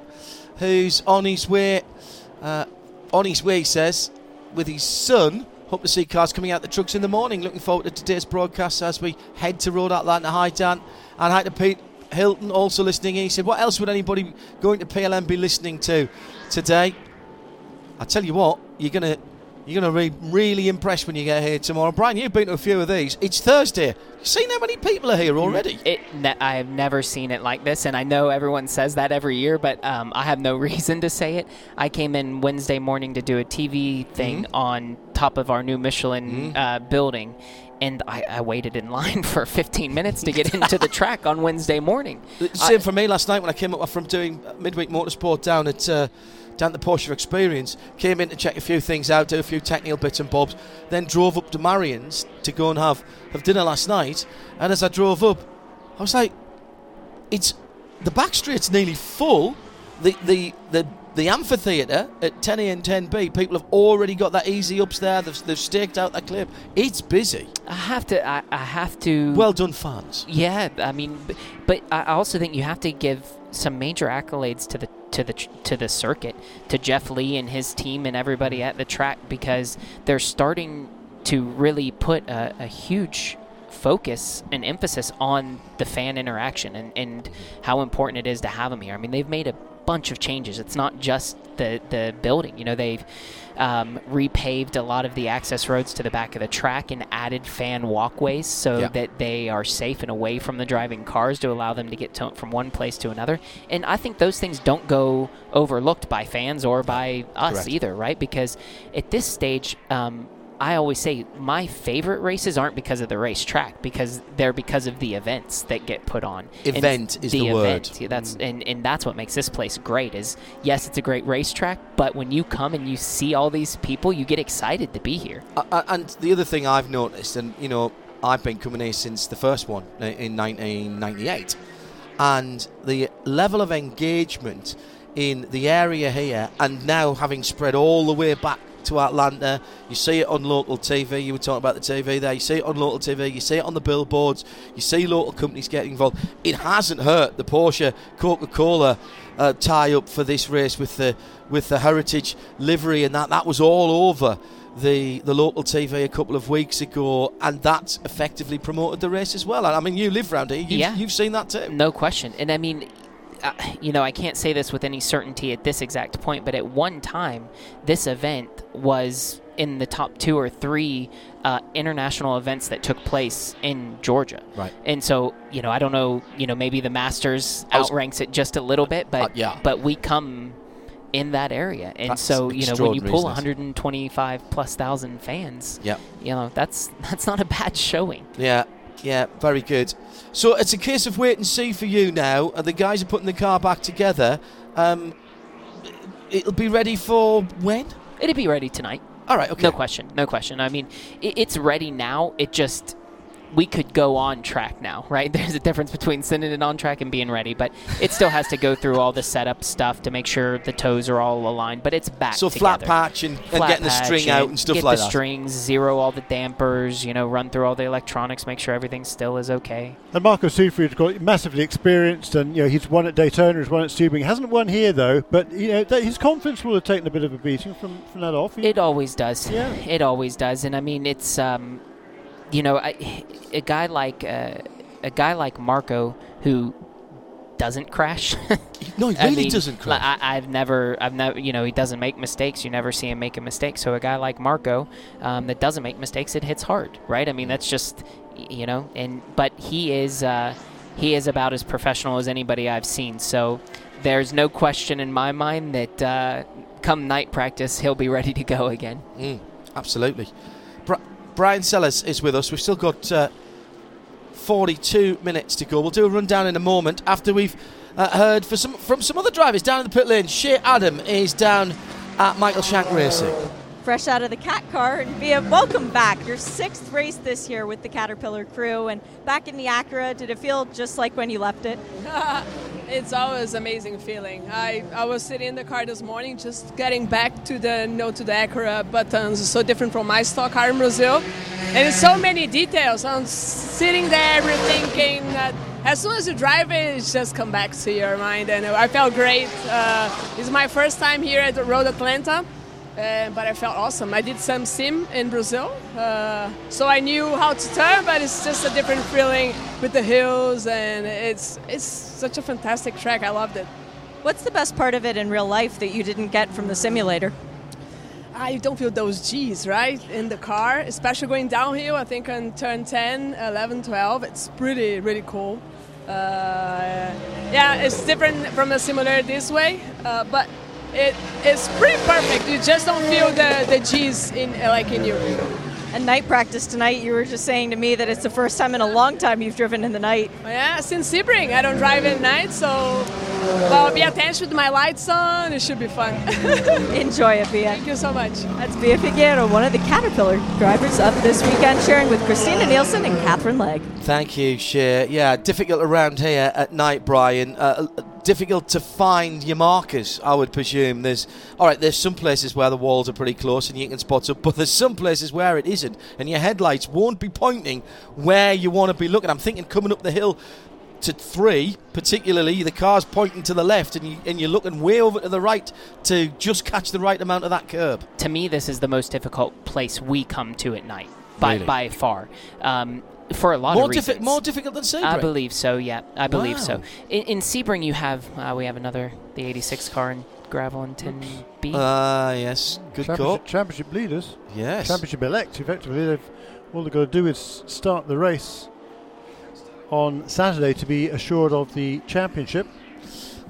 [SPEAKER 1] who's on his way. Uh, on his way, he says, with his son. Hope to see cars coming out the trucks in the morning. Looking forward to today's broadcast as we head to Road Atlanta. Hi, Dan. And hi to Pete Hilton, also listening in. He said, What else would anybody going to PLM be listening to today? I tell you what, you're going to. You're going to be really impressed when you get here tomorrow. Bryan, you've been to a few of these. It's Thursday. You've seen how many people are here already.
[SPEAKER 7] it i have never seen it like this and i know everyone says that every year but um, i have no reason to say it i came in wednesday morning to do a tv thing
[SPEAKER 1] Mm-hmm.
[SPEAKER 7] on top of our new michelin uh, building and I, I waited in line for 15 minutes to get into the track on Wednesday morning.
[SPEAKER 1] Same for me last night when I came up from doing midweek motorsport down at uh, down at the Porsche Experience. Came in to check a few things out, do a few technical bits and bobs. Then drove up to Marion's to go and have have dinner last night. And as I drove up, I was like, it's the back straight's nearly full. The the the the amphitheatre at 10A and 10B, people have already got that easy ups there. They've, they've staked out that clip. It's busy.
[SPEAKER 7] I have to. I, I have to.
[SPEAKER 1] Well done, fans.
[SPEAKER 7] Yeah, I mean, but, but I also think you have to give some major accolades to the to the to the circuit, to Geoff Lee and his team and everybody at the track because they're starting to really put a, a huge focus and emphasis on the fan interaction and, and how important it is to have them here. I mean, they've made a bunch of changes. It's not just the the building. You know, they've um, repaved a lot of the access roads to the back of the track and added fan walkways so
[SPEAKER 1] Yeah.
[SPEAKER 7] that they are safe and away from the driving cars to allow them to get to, from one place to another. And I think those things don't go overlooked by fans or by us
[SPEAKER 1] Correct.
[SPEAKER 7] either, right? Because at this stage, um, I always say my favorite races aren't because of the racetrack, because they're because of the events that get put on.
[SPEAKER 1] Event is the word.
[SPEAKER 7] event. Yeah, That's and, and that's what makes this place great. Is yes, it's a great racetrack, but when you come and you see all these people, you get excited to be here.
[SPEAKER 1] Uh, uh, and the other thing I've noticed, and you know, I've been coming here since the first one uh, in 1998, and the level of engagement in the area here, and now having spread all the way back to Atlanta, you see it on local TV. You were talking about the TV there. You see it on local TV. You see it on the billboards. You see local companies getting involved. It hasn't hurt the Porsche Coca-Cola uh, tie up for this race with the with the heritage livery and that. That was all over the the local TV a couple of weeks ago, and that effectively promoted the race as well. I mean, you live round here, you've,
[SPEAKER 7] Yeah.
[SPEAKER 1] you've seen that too.
[SPEAKER 7] No question. And I mean, you know, I can't say this with any certainty at this exact point, but at one time, this event was in the top two or three uh, international events that took place in Georgia.
[SPEAKER 1] Right.
[SPEAKER 7] And so, you know, I don't know, you know, maybe the Masters
[SPEAKER 1] was-
[SPEAKER 7] outranks it just a little bit, but
[SPEAKER 1] Uh, yeah.
[SPEAKER 7] but we come in that area. And
[SPEAKER 1] That's
[SPEAKER 7] so, you know, when you pull 125 plus thousand fans,
[SPEAKER 1] Yeah,
[SPEAKER 7] you know, that's that's not a bad showing.
[SPEAKER 1] yeah, yeah, very good. So it's a case of wait and see for you now. And the guys are putting the car back together. Um, it'll be ready for when?
[SPEAKER 7] It'll be ready tonight.
[SPEAKER 1] All right, okay.
[SPEAKER 7] No question. No question. I mean, it, it's ready now. It just we could go on track now, right? There's a difference between sending it on track and being ready, but it still has to go through all the setup stuff to make sure the toes are all aligned. But it's back.
[SPEAKER 1] So flat
[SPEAKER 7] together.
[SPEAKER 1] patch and, and
[SPEAKER 7] Flat
[SPEAKER 1] getting the string out and stuff
[SPEAKER 7] get
[SPEAKER 1] like
[SPEAKER 7] the
[SPEAKER 1] that.
[SPEAKER 7] strings, zero all the dampers, you know, run through all the electronics, make sure everything still is okay.
[SPEAKER 5] And Marco Seefried's got massively experienced, and you know he's won at Daytona, he's won at Sebring. Hasn't won here though, but you know that his confidence will have taken a bit of a beating from, from that off. He-
[SPEAKER 7] It always does.
[SPEAKER 5] Yeah.
[SPEAKER 7] It always does, and I mean, it's um, you know, I, a guy like uh, a guy like Marco who doesn't crash.
[SPEAKER 1] No, he
[SPEAKER 7] I
[SPEAKER 1] really
[SPEAKER 7] mean,
[SPEAKER 1] doesn't crash.
[SPEAKER 7] I, I've never, I've never, you know, he doesn't make mistakes. You never see him make a mistake. So a guy like Marco um, that doesn't make mistakes, it hits hard, right? I mean, that's just, you know, and but he is, uh, he is about as professional as anybody I've seen. So there's no question in my mind that uh, come night practice, he'll be ready to go again.
[SPEAKER 1] Mm, absolutely. Bri- Bryan Sellers is with us. We've still got uh, 42 minutes to go. We'll do a rundown in a moment after we've uh, heard some, from some other drivers down in the pit lane. Shea Adam is down at Michael Shank Racing.
[SPEAKER 3] Fresh out of the cat car and Bia welcome back your sixth race this year with the caterpillar crew and back in the acura did it feel just like when you left it
[SPEAKER 8] it's always amazing feeling. I, I was sitting in the car this morning just getting back to the you know, to the Acura buttons, so different from my stock car in Brazil. And it's so many details. I'm sitting there rethinking that as soon as you drive it, it just come back to your mind. And I felt great. Uh, it's my first time here at the Road Atlanta. Uh, but I felt awesome. I did some sim in Brazil, uh, so I knew how to turn, but it's just a different feeling with the hills, and it's it's such a fantastic track. I loved it.
[SPEAKER 3] what's the best part of it in real life that you didn't get from the simulator
[SPEAKER 8] I don't feel those G's, right, in the car, especially going downhill. I think on turn 10, 11, 12, it's pretty, really cool. Uh, yeah, it's different from a simulator this way, uh, but it, it's pretty perfect. You just don't feel the, the G's in like in you.
[SPEAKER 3] And night practice tonight, you were just saying to me that it's the first time in a long time you've driven in the night.
[SPEAKER 8] Yeah, since Sebring, I don't drive at night, so well, be attention with my lights on. It should be fun.
[SPEAKER 3] Enjoy it, Bia.
[SPEAKER 8] Thank you so much.
[SPEAKER 3] That's Bia Figueiredo, one of the Caterpillar drivers up this weekend, sharing with Christina Nielsen and Katherine Legge.
[SPEAKER 1] Thank you, Shea. Yeah, difficult around here at night, Bryan. Uh, difficult to find your markers, I would presume. There's all right. There's some places where the walls are pretty close and you can spot up, but there's some places where it isn't, and your headlights won't be pointing where you want to be looking. I'm thinking coming up the hill to three, particularly the car's pointing to the left, and you and you're looking way over to the right to just catch the right amount of that curb.
[SPEAKER 7] To me, this is the most difficult place we come to at night by
[SPEAKER 1] Really?
[SPEAKER 7] by far. Um, for a lot
[SPEAKER 1] More,
[SPEAKER 7] of
[SPEAKER 1] diffi-
[SPEAKER 7] reasons.
[SPEAKER 1] more difficult than Sebring.
[SPEAKER 7] I believe so. Yeah, I believe
[SPEAKER 1] Wow.
[SPEAKER 7] so. In, in Sebring, you have uh, we have another the '86 car in gravel and 10B.
[SPEAKER 1] Ah, yes, good call.
[SPEAKER 5] championship, championship leaders,
[SPEAKER 1] Yes.
[SPEAKER 5] championship elect. Effectively, they've all they've got to do is start the race on Saturday to be assured of the championship.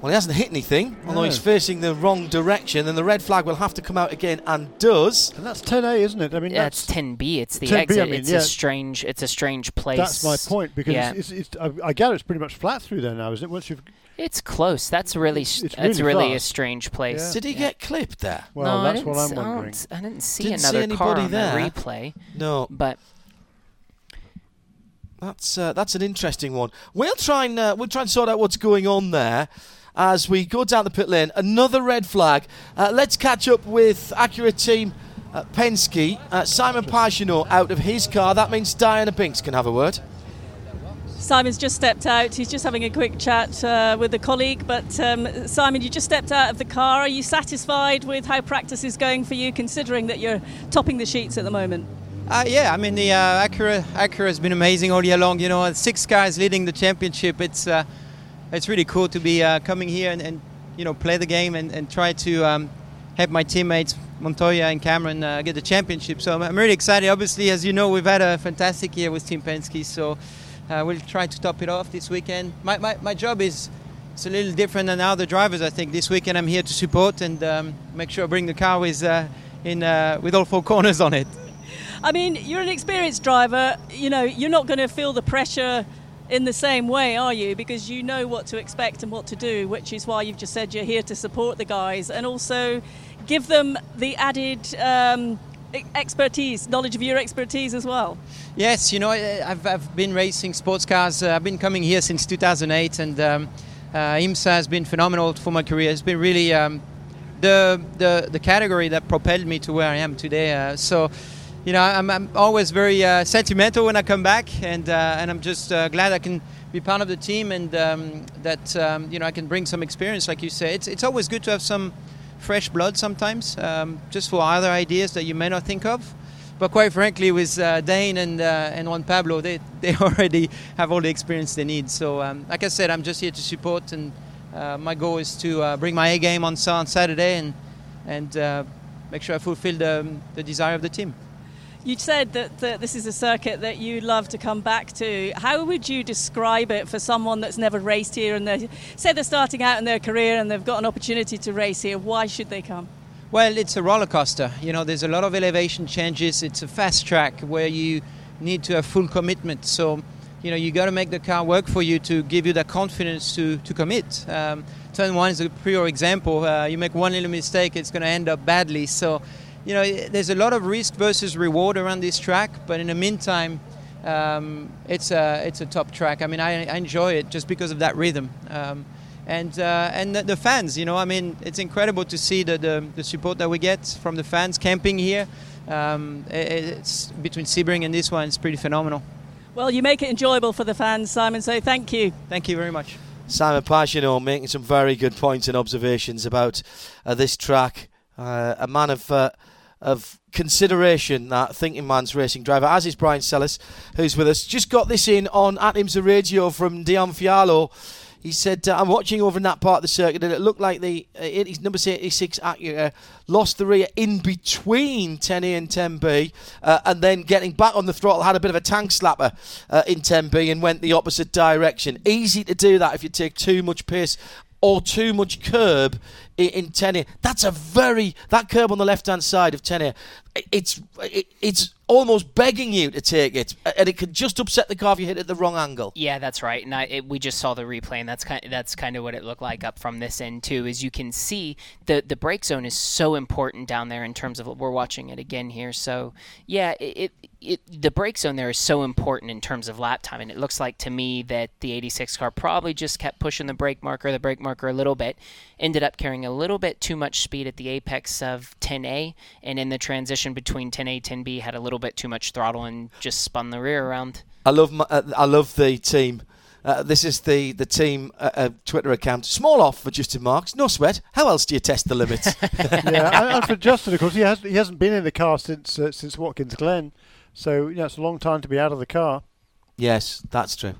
[SPEAKER 1] Well, he hasn't hit anything, although
[SPEAKER 5] No.
[SPEAKER 1] he's facing the wrong direction, and the red flag will have to come out again, and does.
[SPEAKER 5] And that's 10A, isn't it? I mean,
[SPEAKER 7] yeah,
[SPEAKER 5] that's
[SPEAKER 7] it's 10B. It's the
[SPEAKER 5] 10B, I
[SPEAKER 7] exit.
[SPEAKER 5] mean,
[SPEAKER 7] it's
[SPEAKER 5] yeah.
[SPEAKER 7] a strange. It's a strange place.
[SPEAKER 5] that's my point because
[SPEAKER 7] yeah.
[SPEAKER 5] it's, it's, it's, I, I gather it's pretty much flat through there now, isn't it? Once you've
[SPEAKER 7] It's close. That's really.
[SPEAKER 5] It's-
[SPEAKER 7] s-
[SPEAKER 5] it's
[SPEAKER 7] That's
[SPEAKER 5] really
[SPEAKER 7] really a strange place.
[SPEAKER 5] Yeah.
[SPEAKER 1] Did he
[SPEAKER 7] Yeah.
[SPEAKER 1] get clipped there?
[SPEAKER 5] well,
[SPEAKER 7] no,
[SPEAKER 5] that's what I'm
[SPEAKER 7] I don't
[SPEAKER 5] wondering.
[SPEAKER 7] s- I didn't see
[SPEAKER 1] Didn't see
[SPEAKER 7] another car
[SPEAKER 1] anybody
[SPEAKER 7] on
[SPEAKER 1] there.
[SPEAKER 7] the replay,
[SPEAKER 1] No,
[SPEAKER 7] but
[SPEAKER 1] that's uh, that's an interesting one. We'll try and uh, we'll try and sort out what's going on there as we go down the pit lane. Another red flag. Uh, let's catch up with Acura team uh, Penske. Uh, Simon Pagenaud out of his car. That means Diana Binks can have a word.
[SPEAKER 6] Simon's just stepped out. He's just having a quick chat uh, with a colleague. But um, Simon, you just stepped out of the car. Are you satisfied with how practice is going for you, considering that you're topping the sheets at the moment?
[SPEAKER 9] Uh, yeah, I mean the uh, Acura Acura has been amazing all year long. You know, six guys leading the championship. It's uh, it's really cool to be uh, coming here and, and you know play the game and, and try to um, help my teammates Montoya and Cameron uh, get the championship. So I'm, I'm really excited. Obviously, as you know, we've had a fantastic year with Team Penske. So uh, we'll try to top it off this weekend. My, my, my job is it's a little different than other drivers. I think this weekend I'm here to support and um, make sure I bring the car with uh, in uh, with all four corners on it.
[SPEAKER 6] I mean, you're an experienced driver. You know, you're not going to feel the pressure in the same way, are you? Because you know what to expect and what to do, which is why you've just said you're here to support the guys and also give them the added um, expertise, knowledge of your expertise as well.
[SPEAKER 9] Yes, you know, I've, I've been racing sports cars. Uh, I've been coming here since 2008, and um, uh, IMSA has been phenomenal for my career. It's been really um, the, the the category that propelled me to where I am today. Uh, so, you know, I'm, I'm always very uh, sentimental when I come back, and uh, and I'm just uh, glad I can be part of the team and um, that um, you know I can bring some experience, like you say. It's it's always good to have some fresh blood sometimes, um, just for other ideas that you may not think of. But quite frankly, with uh, Dane and uh, and Juan Pablo, they, they already have all the experience they need. So, um, like I said, I'm just here to support, and uh, my goal is to uh, bring my A game on, on Saturday and and make sure I fulfill the, the desire of the team.
[SPEAKER 6] You said that, that this is a circuit that you love to come back to. How would you describe it for someone that's never raced here and they say they're starting out in their career and they've got an opportunity to race here? Why should they come?
[SPEAKER 9] Well, it's a roller coaster. You know, there's a lot of elevation changes. It's a fast track where you need to have full commitment. So, you know, you got to make the car work for you to give you the confidence to, to commit. Um, turn one is a pure example. Uh, you make one little mistake, it's going to end up badly. So, you know, there's a lot of risk versus reward around this track. But in the meantime, um, it's a it's a top track. I mean, I, I enjoy it just because of that rhythm. Um, and uh, and the, the fans, you know, I mean, it's incredible to see the, the, the support that we get from the fans camping here. Um, it- it's between Sebring and this one, it's pretty phenomenal.
[SPEAKER 6] Well, you make it enjoyable for the fans, Simon, so thank you.
[SPEAKER 9] Thank you very much.
[SPEAKER 1] Simon Pagenaud making some very good points and observations about uh, this track. Uh, a man of uh, of consideration, that thinking man's racing driver, as is Bryan Sellers, who's with us. Just got this in on at IMSA Radio from Dion Fialo. He said, uh, I'm watching over in that part of the circuit, and it looked like the uh, 80, number 86 Acura lost the rear in between 10A and 10B, uh, and then getting back on the throttle, had a bit of a tank slapper uh, in 10B and went the opposite direction. Easy to do that if you take too much pace or too much curb in, 10A. That's a very that curb on the left hand side of 10A. It's it, it's almost begging you to take it, and it could just upset the car if you hit it at the wrong angle.
[SPEAKER 7] Yeah, that's right. And I, it, we just saw the replay, and that's kind of, that's kind of what it looked like up from this end too. Is you can see the the brake zone is so important down there in terms of we're watching it again here. So yeah, it, it, it the brake zone there is so important in terms of lap time, and it looks like to me that the 86 car probably just kept pushing the brake marker, the brake marker a little bit, ended up carrying a little bit too much speed at the apex of 10A, and in the transition between 10A 10B had a little bit too much throttle and just spun the rear around.
[SPEAKER 1] I love my, uh, I love the team. Uh, this is the the team uh, uh, Twitter account. Small off for Justin Marks. No sweat. How else do you test the limits?
[SPEAKER 5] yeah, and, for Justin, of course, he has he hasn't been in the car since uh, since Watkins Glen, so you know, it's a long time to be out of the car.
[SPEAKER 1] Yes, that's true.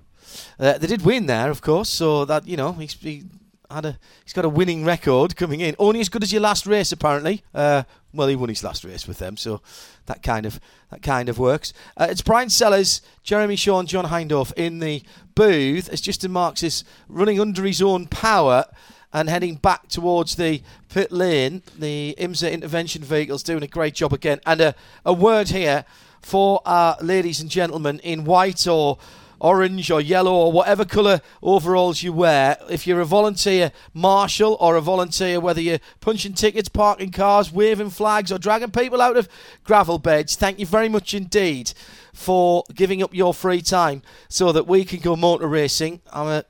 [SPEAKER 1] Uh, they did win there, of course, so that you know he, he had a he's got a winning record coming in. Only as good as your last race, apparently. Uh, well, he won his last race with them, so that kind of that kind of works. Uh, it's Bryan Sellers, Jeremy Shaw, and John Hindhaugh in the booth as Justin Marks is running under his own power and heading back towards the pit lane. The IMSA intervention vehicle's doing a great job again. And a, a word here for our ladies and gentlemen in white or orange or yellow or whatever colour overalls you wear, if you're a volunteer marshal or a volunteer, whether you're punching tickets, parking cars, waving flags, or dragging people out of gravel beds, thank you very much indeed for giving up your free time so that we can go motor racing. I'm a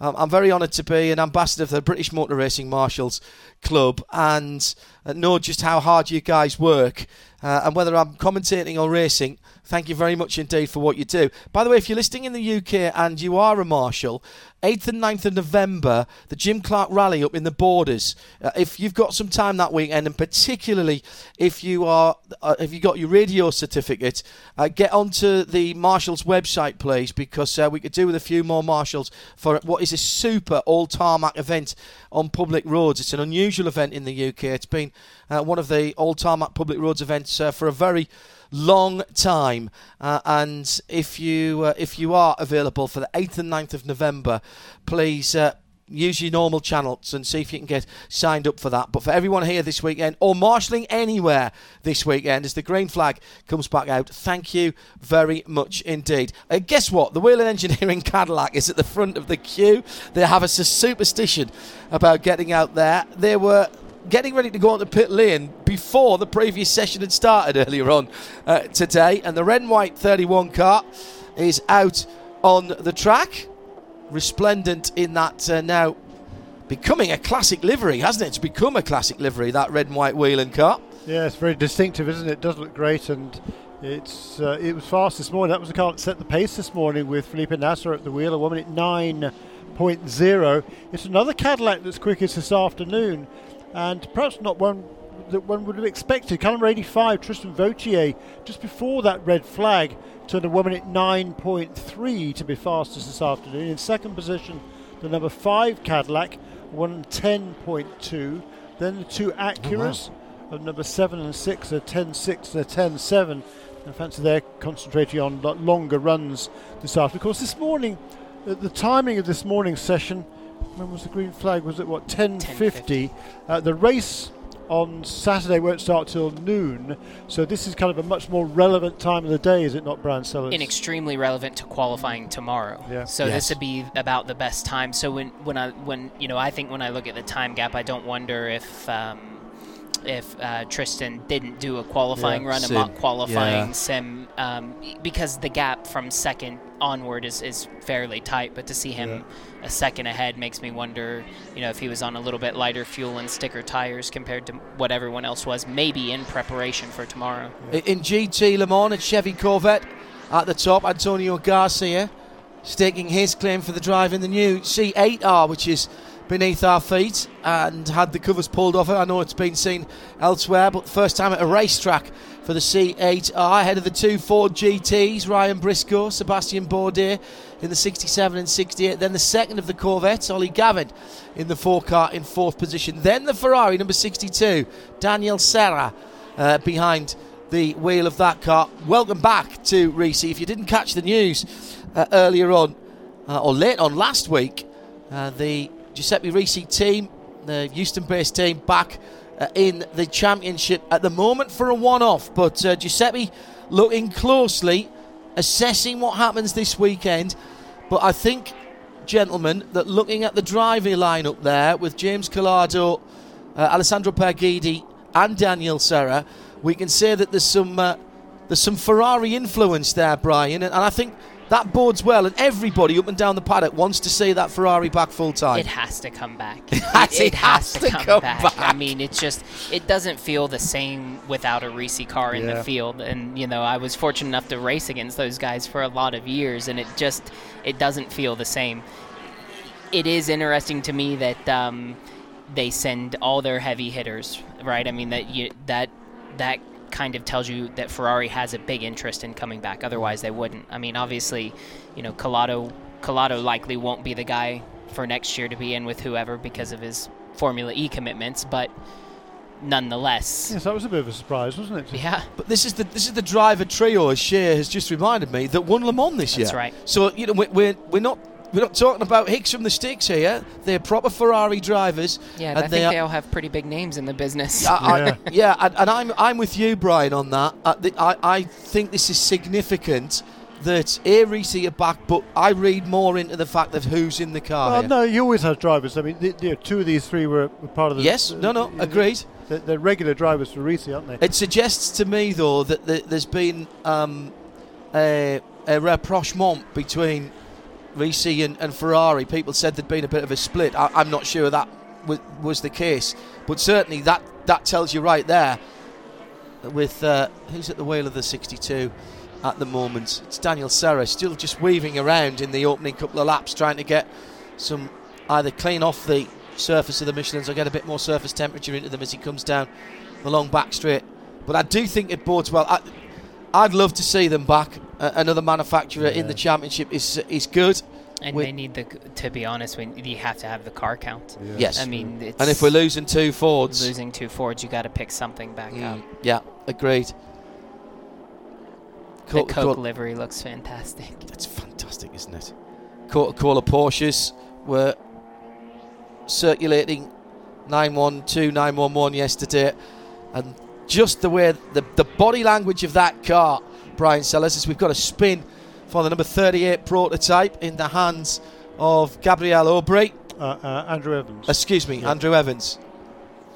[SPEAKER 1] I'm very honoured to be an ambassador of the British Motor Racing Marshals Club and uh, know just how hard you guys work. Uh, and whether I'm commentating or racing, Thank you very much indeed for what you do. By the way, if you're listening in the UK and you are a marshal, 8th and 9th of November, the Jim Clark Rally up in the Borders. Uh, if you've got some time that weekend, and particularly if you are, uh, if you got your radio certificate, uh, get onto the Marshals website, please, because uh, we could do with a few more marshals for what is a super all tarmac event on public roads. It's an unusual event in the UK. It's been uh, one of the all tarmac public roads events uh, for a very long time. Uh, and if you uh, if you are available for the 8th and 9th of November, please. Uh, use your normal channels and see if you can get signed up for that. But for everyone here this weekend or marshalling anywhere this weekend as the green flag comes back out, thank you very much indeed. Uh, guess what? The Whelen Engineering Cadillac is at the front of the queue. They have a superstition about getting out there. They were getting ready to go on the pit lane before the previous session had started earlier on uh, today. And the red and white 31 car is out on the track, resplendent in that uh, now becoming a classic livery, hasn't it? It's become a classic livery, that red and white Whelen car.
[SPEAKER 5] Yeah, it's very distinctive, isn't it? It does look great and. It's uh, it was fast this morning. That was the car that set the pace this morning with Felipe Nasr at the wheel, a woman at 9.0. It's another Cadillac that's quickest this afternoon and perhaps not one that one would have expected. Number 85, Tristan Vautier, just before that red flag, turned a woman at 9.3 to be fastest this afternoon. In second position, the number 5 Cadillac, 110.2. Then the two Acuras oh, wow. of number 7 and 6, a 10.6 and a 10.7. I fancy they're concentrating on longer runs this afternoon. Of course, this morning, uh, the timing of this morning's session when was the green flag? Was it what 10:50? Uh, the race on Saturday won't start till noon, so this is kind of a much more relevant time of the day, is it not, Bryan Sellers?
[SPEAKER 7] And extremely relevant to qualifying tomorrow.
[SPEAKER 5] Yeah.
[SPEAKER 7] So
[SPEAKER 1] yes.
[SPEAKER 7] this would be about the best time. So when when I when you know I think when I look at the time gap, I don't wonder if. Um, if uh, Tristan didn't do a qualifying yeah, run, a mock qualifying yeah. sim, um, because the gap from second onward is, is fairly tight. But to see him yeah. a second ahead makes me wonder, you know, if he was on a little bit lighter fuel and sticker tires compared to what everyone else was, maybe in preparation for tomorrow.
[SPEAKER 1] In GT Le Mans, at Chevy Corvette at the top, Antonio Garcia staking his claim for the drive in the new C8R, which is beneath our feet and had the covers pulled off it. I know it's been seen elsewhere, but first time at a racetrack for the C8R ahead of the two Ford GTs, Ryan Briscoe, Sebastian Bourdais in the 67 and 68. Then the second of the Corvettes, Ollie Gavin in the four car in fourth position. Then the Ferrari number 62, Daniel Serra uh, behind the wheel of that car. Welcome back to Risi. If you didn't catch the news uh, earlier on uh, or late on last week, uh, the Giuseppe Risi team the Houston-based team, back uh, in the championship at the moment for a one-off. But uh, Giuseppe looking closely, assessing what happens this weekend. But I think, gentlemen, that looking at the driving lineup there with James Calado, uh, Alessandro Pier Guidi, and Daniel Serra, we can say that there's some uh, there's some Ferrari influence there, Bryan, and I think that bodes well. And everybody up and down the paddock wants to see that Ferrari back full time.
[SPEAKER 7] It has to come back.
[SPEAKER 1] It has- it has to come back.
[SPEAKER 7] I mean, it's just it doesn't feel the same without a Risi car in
[SPEAKER 5] Yeah.
[SPEAKER 7] the field. And you know, I was fortunate enough to race against those guys for a lot of years, and it just it doesn't feel the same. It is interesting to me that um, they send all their heavy hitters, right? I mean that you that that kind of tells you that Ferrari has a big interest in coming back. Otherwise, they wouldn't. I mean, obviously, you know, Calado Calado likely won't be the guy for next year to be in with whoever because of his Formula E commitments, but nonetheless,
[SPEAKER 5] Yes, that was a bit of a surprise, wasn't it?
[SPEAKER 7] yeah.
[SPEAKER 1] But this is the this is the driver trio, as Shea has just reminded me, that won Le Mans this year.
[SPEAKER 7] That's right.
[SPEAKER 1] So you know we- we're we're not we're not talking about Hicks from the sticks here. They're proper Ferrari drivers.
[SPEAKER 7] Yeah,
[SPEAKER 1] and
[SPEAKER 7] I think
[SPEAKER 1] they are-
[SPEAKER 7] they all have pretty big names in the business.
[SPEAKER 1] I, I-
[SPEAKER 5] Yeah.
[SPEAKER 1] yeah, and, and I'm I'm with you, Bryan, on that. Uh, the, I I think this is significant that A Risi are back, but I read more into the fact of who's in the car.
[SPEAKER 5] Well,
[SPEAKER 1] here.
[SPEAKER 5] no, you always have drivers. I mean, the, the, two of these three were, were part of the.
[SPEAKER 1] Yes, no, no,
[SPEAKER 5] the-
[SPEAKER 1] agreed.
[SPEAKER 5] They're, they're regular drivers for Risi, aren't they?
[SPEAKER 1] It suggests to me, though, that th- there's been um, a, a rapprochement between Risi and, and Ferrari. People said there'd been a bit of a split. I, I'm not sure that w- was the case, but certainly that, that tells you right there. With uh, who's at the wheel of the 62 at the moment? It's Daniel Serra, still just weaving around in the opening couple of laps, trying to get some either clean off the surface of the Michelins or get a bit more surface temperature into them as he comes down the long back straight. But I do think it bodes well. I, I'd love to see them back. Uh, another manufacturer in the championship is is good.
[SPEAKER 7] and
[SPEAKER 1] we-
[SPEAKER 7] they need the. To be honest, we, you have to have the car count.
[SPEAKER 1] Yes.
[SPEAKER 7] I mean, it's
[SPEAKER 1] and if we're losing two Fords,
[SPEAKER 7] losing two Fords, you got to pick something back up.
[SPEAKER 1] Mm, yeah, agreed.
[SPEAKER 7] The
[SPEAKER 1] Co-
[SPEAKER 7] Coke
[SPEAKER 1] co-
[SPEAKER 7] livery looks fantastic.
[SPEAKER 1] That's fantastic, isn't it? Coca-Cola Porsches were circulating 912, 911 yesterday, and just the way the, the body language of that car, Bryan Sellers, is we've got a spin for the number 38 prototype in the hands of Gabriel Aubry.
[SPEAKER 5] Uh, uh, Andrew Evans.
[SPEAKER 1] Excuse me,
[SPEAKER 5] Yeah.
[SPEAKER 1] Andrew Evans.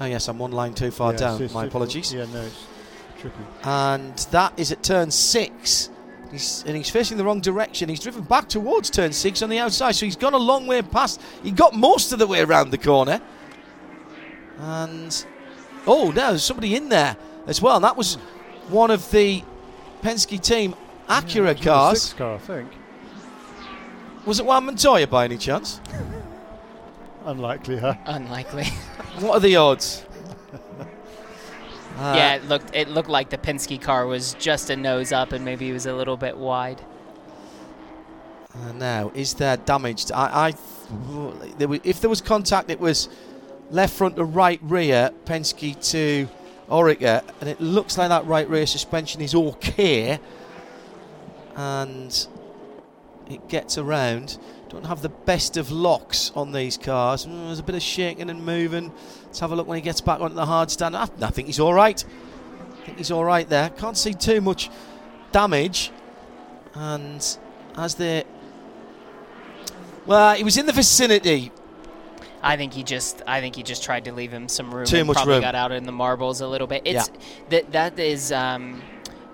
[SPEAKER 1] Oh yes, I'm one line too far
[SPEAKER 5] Yeah,
[SPEAKER 1] down.
[SPEAKER 5] it's- it's
[SPEAKER 1] My
[SPEAKER 5] difficult.
[SPEAKER 1] apologies.
[SPEAKER 5] Yeah, no, it's tricky.
[SPEAKER 1] and that is at turn six. He's, and he's facing the wrong direction. He's driven back towards turn six on the outside, so he's gone a long way past. He got most of the way around the corner. And oh, no, there's somebody in there as well. And that was one of the Penske team Acura
[SPEAKER 5] It was number
[SPEAKER 1] cars.
[SPEAKER 5] Six car, I think.
[SPEAKER 1] Was it Juan Montoya by any chance?
[SPEAKER 5] Unlikely, huh?
[SPEAKER 7] Unlikely.
[SPEAKER 1] what are the odds? Uh,
[SPEAKER 7] yeah, it looked it looked like the Penske car was just a nose up, and maybe it was a little bit wide.
[SPEAKER 1] Uh, now, is there damage? to- I, I if there was contact, it was left front to right rear, Penske to Oreca, and it looks like that right rear suspension is all okay, and it gets around. Don't have the best of locks on these cars. Mm, there's a bit of shaking and moving. Let's have a look when he gets back onto the hard stand. I, I think he's all right. I think he's all right there. Can't see too much damage, and as they well, he was in the vicinity.
[SPEAKER 7] I think he just I think he just tried to leave him some room.
[SPEAKER 1] Too
[SPEAKER 7] and
[SPEAKER 1] much
[SPEAKER 7] probably
[SPEAKER 1] room.
[SPEAKER 7] got out in the marbles a little bit. It's that that is um,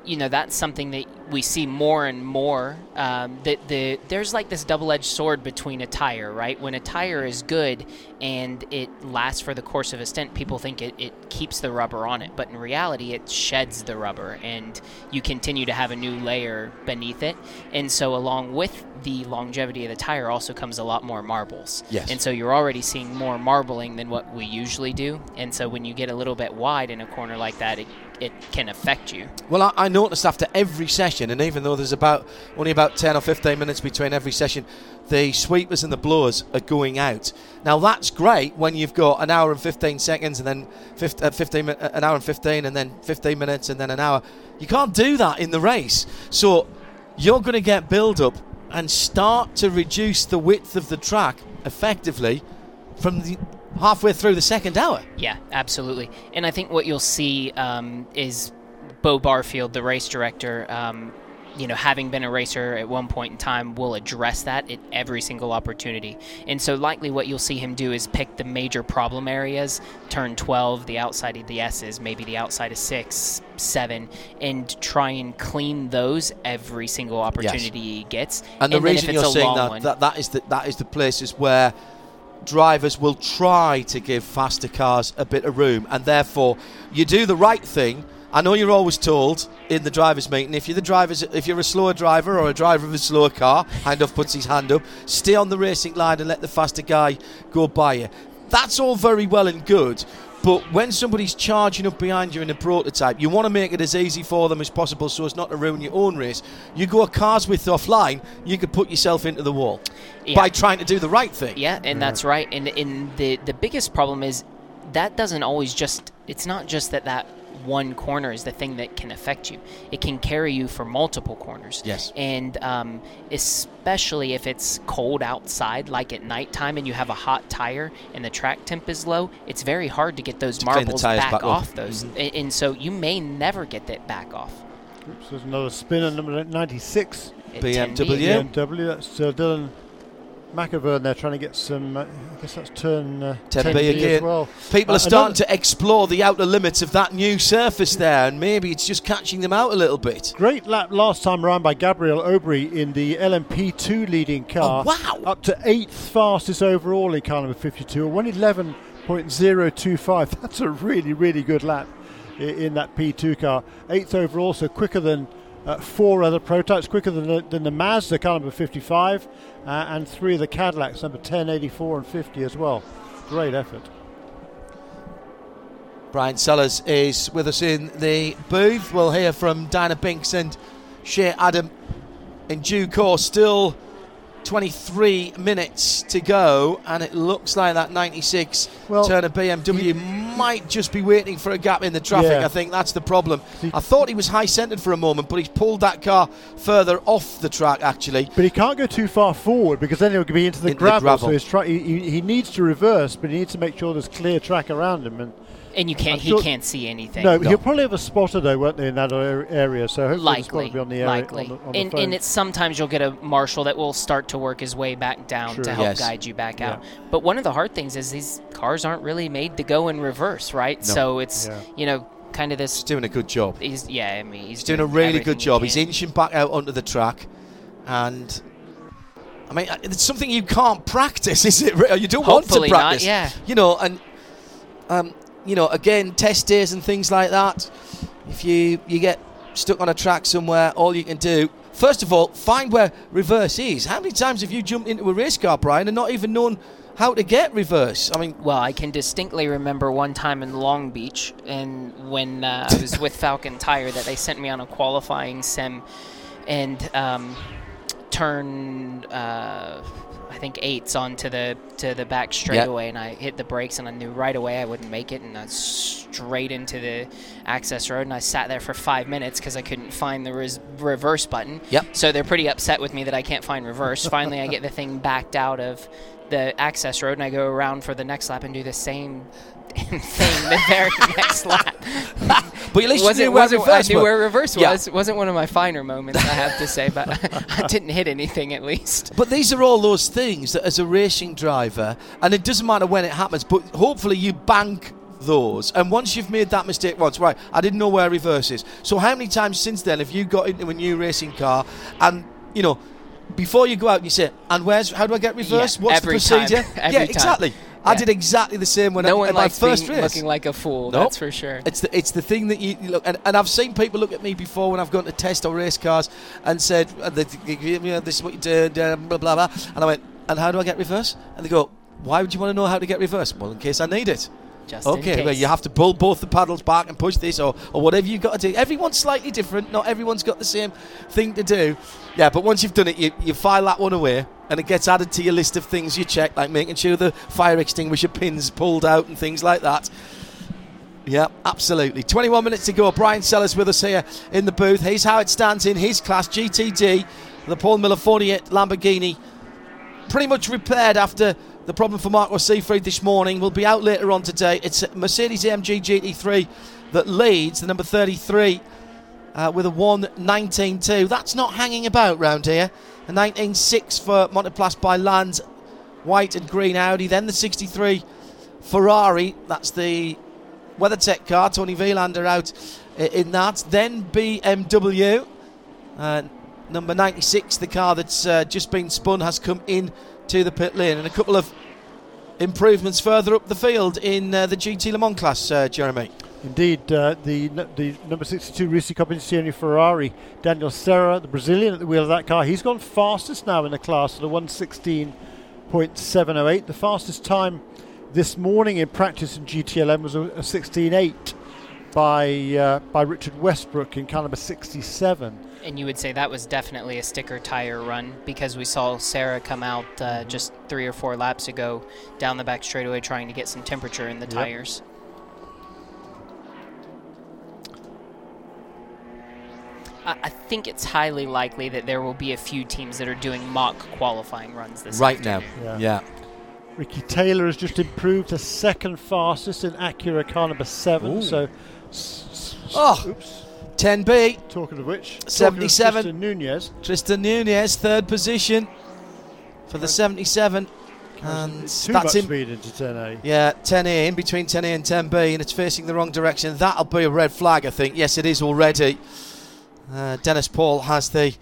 [SPEAKER 7] you know that's something that we see more and more. Um, that the there's like this double-edged sword between a tire, right? When a tire is good and it lasts for the course of a stint, people think it, it keeps the rubber on it, but in reality, it sheds the rubber, and you continue to have a new layer beneath it. And so, along with the longevity of the tire, also comes a lot more marbles.
[SPEAKER 1] Yes.
[SPEAKER 7] And so you're already seeing more marbling than what we usually do. And so when you get a little bit wide in a corner like that, it, it can affect you.
[SPEAKER 1] Well, I, I noticed after every session, and even though there's about only about 10 or 15 minutes between every session, the sweepers and the blowers are going out. Now that's great when you've got an hour and 15 seconds, and then 15, uh, 15 uh, an hour and 15, and then 15 minutes, and then an hour. You can't do that in the race. So you're going to get build up and start to reduce the width of the track effectively from the halfway through the second hour.
[SPEAKER 7] Yeah, absolutely. And I think what you'll see um, is Beaux Barfield, the race director, um, you know, having been a racer at one point in time, will address that at every single opportunity. And so, likely, what you'll see him do is pick the major problem areas, turn 12, the outside of the S's, maybe the outside of 6, 7, and try and clean those every single opportunity he gets.
[SPEAKER 1] And the reason you're saying that,
[SPEAKER 7] one-
[SPEAKER 1] that that is the, that is the places where drivers will try to give faster cars a bit of room, and therefore you do the right thing. I know you're always told in the drivers' meeting if you're the drivers, if you're a slower driver or a driver of a slower car, Hindhaugh puts his hand up, stay on the racing line and let the faster guy go by you. That's all very well and good. But when somebody's charging up behind you in a prototype, you want to make it as easy for them as possible so as not to ruin your own race. You go a car's width offline, you could put yourself into the wall
[SPEAKER 7] Yeah.
[SPEAKER 1] by trying to do the right thing.
[SPEAKER 7] Yeah, and that's right. And and the the biggest problem is that doesn't always just. It's not just that that one corner is the thing that can affect you. It can carry you for multiple corners.
[SPEAKER 1] Yes.
[SPEAKER 7] And um, especially if it's cold outside, like at nighttime, and you have a hot tire and the track temp is low, it's very hard to get those
[SPEAKER 1] To
[SPEAKER 7] marbles back,
[SPEAKER 1] back
[SPEAKER 7] off
[SPEAKER 1] up.
[SPEAKER 7] those.
[SPEAKER 1] Mhm.
[SPEAKER 7] A- And so you may never get that back off.
[SPEAKER 5] Oops, there's another spin on number 96.
[SPEAKER 7] At
[SPEAKER 1] BMW.
[SPEAKER 5] BMW. That's uh, Dillon Machavern there trying to get some. Uh, I guess that's turn uh,
[SPEAKER 1] 10B
[SPEAKER 5] 10B
[SPEAKER 1] again.
[SPEAKER 5] well.
[SPEAKER 1] People
[SPEAKER 5] Uh,
[SPEAKER 1] are starting to explore the outer limits of that new surface there, and maybe it's just catching them out a little bit.
[SPEAKER 5] Great lap last time around by Gabriel Aubry in the LMP2 leading car.
[SPEAKER 1] Oh, wow.
[SPEAKER 5] Up to eighth fastest overall in car number 52, a 111.025. That's a really, really good lap in that P2 car. Eighth overall, so quicker than uh, four other prototypes, quicker than the, than the Mazda car number 55, uh, and three of the Cadillacs, number 10, 84, and 50 as well. Great effort.
[SPEAKER 1] Bryan Sellers is with us in the booth. We'll hear from Dinah Binks and Shea Adam in due course. Still 23 minutes to go, and it looks like that 96
[SPEAKER 5] Well,
[SPEAKER 1] Turner BMW might just be waiting for a gap in the traffic.
[SPEAKER 5] Yeah.
[SPEAKER 1] I think that's the problem. I thought he was high centered for a moment, but he's pulled that car further off the track actually.
[SPEAKER 5] But he can't go too far forward because then he'll be into the
[SPEAKER 1] Into the
[SPEAKER 5] gravel.
[SPEAKER 1] gravel.
[SPEAKER 5] So he, he, he needs to reverse, but he needs to make sure there's clear track around him. And
[SPEAKER 7] And you can't.
[SPEAKER 5] I'm
[SPEAKER 7] he can't see anything.
[SPEAKER 5] no, he'll probably have a spotter though, won't they, in that area? So hopefully the spotter
[SPEAKER 7] likely,
[SPEAKER 5] will be on the area.
[SPEAKER 7] likely.
[SPEAKER 5] On the, on the
[SPEAKER 7] and,
[SPEAKER 5] phone.
[SPEAKER 7] and it's sometimes you'll get a marshal that will start to work his way back down
[SPEAKER 5] Sure.
[SPEAKER 7] to help
[SPEAKER 1] Yes.
[SPEAKER 7] guide you back
[SPEAKER 5] Yeah.
[SPEAKER 7] out. But one of the hard things is these cars aren't really made to go in reverse, right? So it's
[SPEAKER 5] Yeah.
[SPEAKER 7] you know kind of this.
[SPEAKER 1] He's doing a good job.
[SPEAKER 7] He's yeah, I mean he's,
[SPEAKER 1] He's doing a really
[SPEAKER 7] everything
[SPEAKER 1] good
[SPEAKER 7] he
[SPEAKER 1] job. He's inching back out onto the track, and I mean, it's something you can't practice, is it? You don't
[SPEAKER 7] Hopefully
[SPEAKER 1] want to practice.
[SPEAKER 7] yeah.
[SPEAKER 1] You know, and um, you know, again, test days and things like that. If you you get stuck on a track somewhere, all you can do. First of all, find where reverse is. How many times have you jumped into a race car, Bryan, and not even known how to get reverse? I mean,
[SPEAKER 7] Well, I can distinctly remember one time in Long Beach, and when uh, I was with Falken Tire, that they sent me on a qualifying sim, and um, turn uh, I think eights onto the to the back straightaway, and I hit the brakes, and I knew right away I wouldn't make it, and I straight into the access road, and I sat there for five minutes because I couldn't find the res- reverse button.
[SPEAKER 1] Yep.
[SPEAKER 7] So they're pretty upset with me that I can't find reverse. Finally, I get the thing backed out of the access road, and I go around for the next lap and do the same thing the very next lap.
[SPEAKER 1] but at least
[SPEAKER 7] wasn't,
[SPEAKER 1] knew where reverse
[SPEAKER 7] I knew
[SPEAKER 1] was.
[SPEAKER 7] where reverse
[SPEAKER 1] Yeah.
[SPEAKER 7] was. Wasn't one of my finer moments, I have to say, but I didn't hit anything at least.
[SPEAKER 1] But these are all those things that, as a racing driver, and it doesn't matter when it happens, but hopefully you bank those. And once you've made that mistake once, right, I didn't know where reverse is. So how many times since then have you got into a new racing car and, you know, before you go out, you say, "And where's? How do I get reverse?
[SPEAKER 7] Yeah,
[SPEAKER 1] What's the procedure?" yeah, exactly. I did exactly the same when
[SPEAKER 7] no
[SPEAKER 1] I
[SPEAKER 7] one
[SPEAKER 1] my first race.
[SPEAKER 7] looking like a fool.
[SPEAKER 1] Nope.
[SPEAKER 7] That's for sure.
[SPEAKER 1] It's the it's the thing that you you look and, and I've seen people look at me before when I've gone to test or race cars and said uh, they, they give me, uh, this is what you did uh, blah blah blah and I went and how do I get reverse and they go why would you want to know how to get reverse well in case I need it
[SPEAKER 7] Just
[SPEAKER 1] okay well you have to pull both the paddles back and push this or, or whatever you've got to do everyone's slightly different not everyone's got the same thing to do yeah but once you've done it you, you file that one away and it gets added to your list of things you check like making sure the fire extinguisher pins pulled out and things like that yeah, absolutely. 21 minutes to go. Bryan Sellers with us here in the booth. Here's how it stands in his class GTD. The Paul Miller 48 Lamborghini pretty much repaired after the problem for Marco Seefried this morning will be out later on today. It's Mercedes AMG GT3 that leads, the number 33, uh, with a 1.19.2. That's not hanging about round here. A 19.6 for Montaplast by Lands, white and green Audi. Then the 63 Ferrari, that's the WeatherTech car. Toni Vilander out in that. Then BMW, uh, number 96, the car that's uh, just been spun, has come in to the pit lane. And a couple of improvements further up the field in uh, the GT Le Mans class, uh, Jeremy.
[SPEAKER 5] Indeed, uh, the the number 62 Risi Competizione Ferrari, Daniel Serra, the Brazilian at the wheel of that car, he's gone fastest now in the class at a 116.708. The fastest time this morning in practice in GTLM was a, a 16.8 by uh, by Richard Westbrook in car number 67.
[SPEAKER 7] And you would say that was definitely a sticker tire run because we saw Sarah come out uh, just three or four laps ago down the back straightaway trying to get some temperature in the
[SPEAKER 5] Yep.
[SPEAKER 7] tires. I I think it's highly likely that there will be a few teams that are doing mock qualifying runs this
[SPEAKER 1] Right now,
[SPEAKER 7] afternoon.
[SPEAKER 1] yeah.
[SPEAKER 5] Ricky Taylor has just improved to second fastest in Acura car number seven.
[SPEAKER 1] Ooh.
[SPEAKER 5] So, s- s-
[SPEAKER 1] Oh,
[SPEAKER 5] oops.
[SPEAKER 1] 10B.
[SPEAKER 5] Talking of which, talking of
[SPEAKER 1] 77.
[SPEAKER 5] Tristan Nunez.
[SPEAKER 1] Tristan Nunez, third position for the 77. And
[SPEAKER 5] Too
[SPEAKER 1] that's in,
[SPEAKER 5] speed into 10A.
[SPEAKER 1] Yeah, 10A in between 10A and 10B, and it's facing the wrong direction. That'll be a red flag, I think. Yes, it is already. Uh, Dennis Paul has the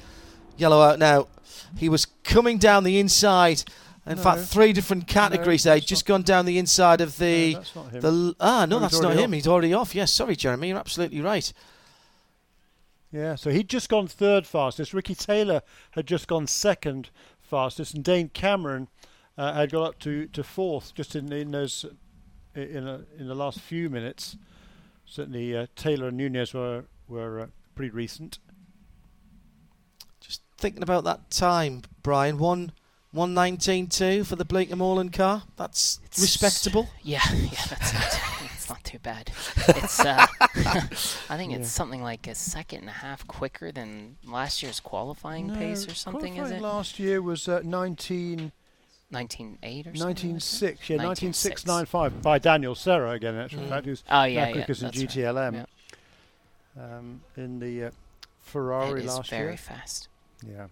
[SPEAKER 1] yellow out now. He was coming down the inside. In
[SPEAKER 5] No.
[SPEAKER 1] fact, three different categories.
[SPEAKER 5] No,
[SPEAKER 1] there. He'd just gone down the inside of the.
[SPEAKER 5] No, that's not him.
[SPEAKER 1] the ah, no,
[SPEAKER 5] he's
[SPEAKER 1] that's not him.
[SPEAKER 5] off.
[SPEAKER 1] He's already off. Yes, sorry, Jeremy. You're absolutely right.
[SPEAKER 5] Yeah, so he'd just gone third fastest. Ricky Taylor had just gone second fastest, and Dane Cameron uh, had got up to, to fourth just in in those in a, in the last few minutes. Certainly, uh, Taylor and Nunez were were uh, pretty recent.
[SPEAKER 1] Just thinking about that time, Bryan. One. 119.2 for the Blake and Moreland car. That's
[SPEAKER 7] It's-
[SPEAKER 1] respectable.
[SPEAKER 7] Yeah, yeah, that's not, not too bad. It's uh, I think it's something like a second and a half quicker than last year's qualifying pace or something, is it?
[SPEAKER 5] last year was uh, 19,
[SPEAKER 7] 19.8 or something?
[SPEAKER 5] 19.6, yeah, 19.695 by Daniel Serra again, in actual fact, who's
[SPEAKER 7] Oh, yeah, yeah,
[SPEAKER 5] quickest in
[SPEAKER 7] right.
[SPEAKER 5] GTLM.
[SPEAKER 7] Yeah.
[SPEAKER 5] Um, in the uh, Ferrari last
[SPEAKER 7] very
[SPEAKER 5] year.
[SPEAKER 7] fast.
[SPEAKER 5] Yeah.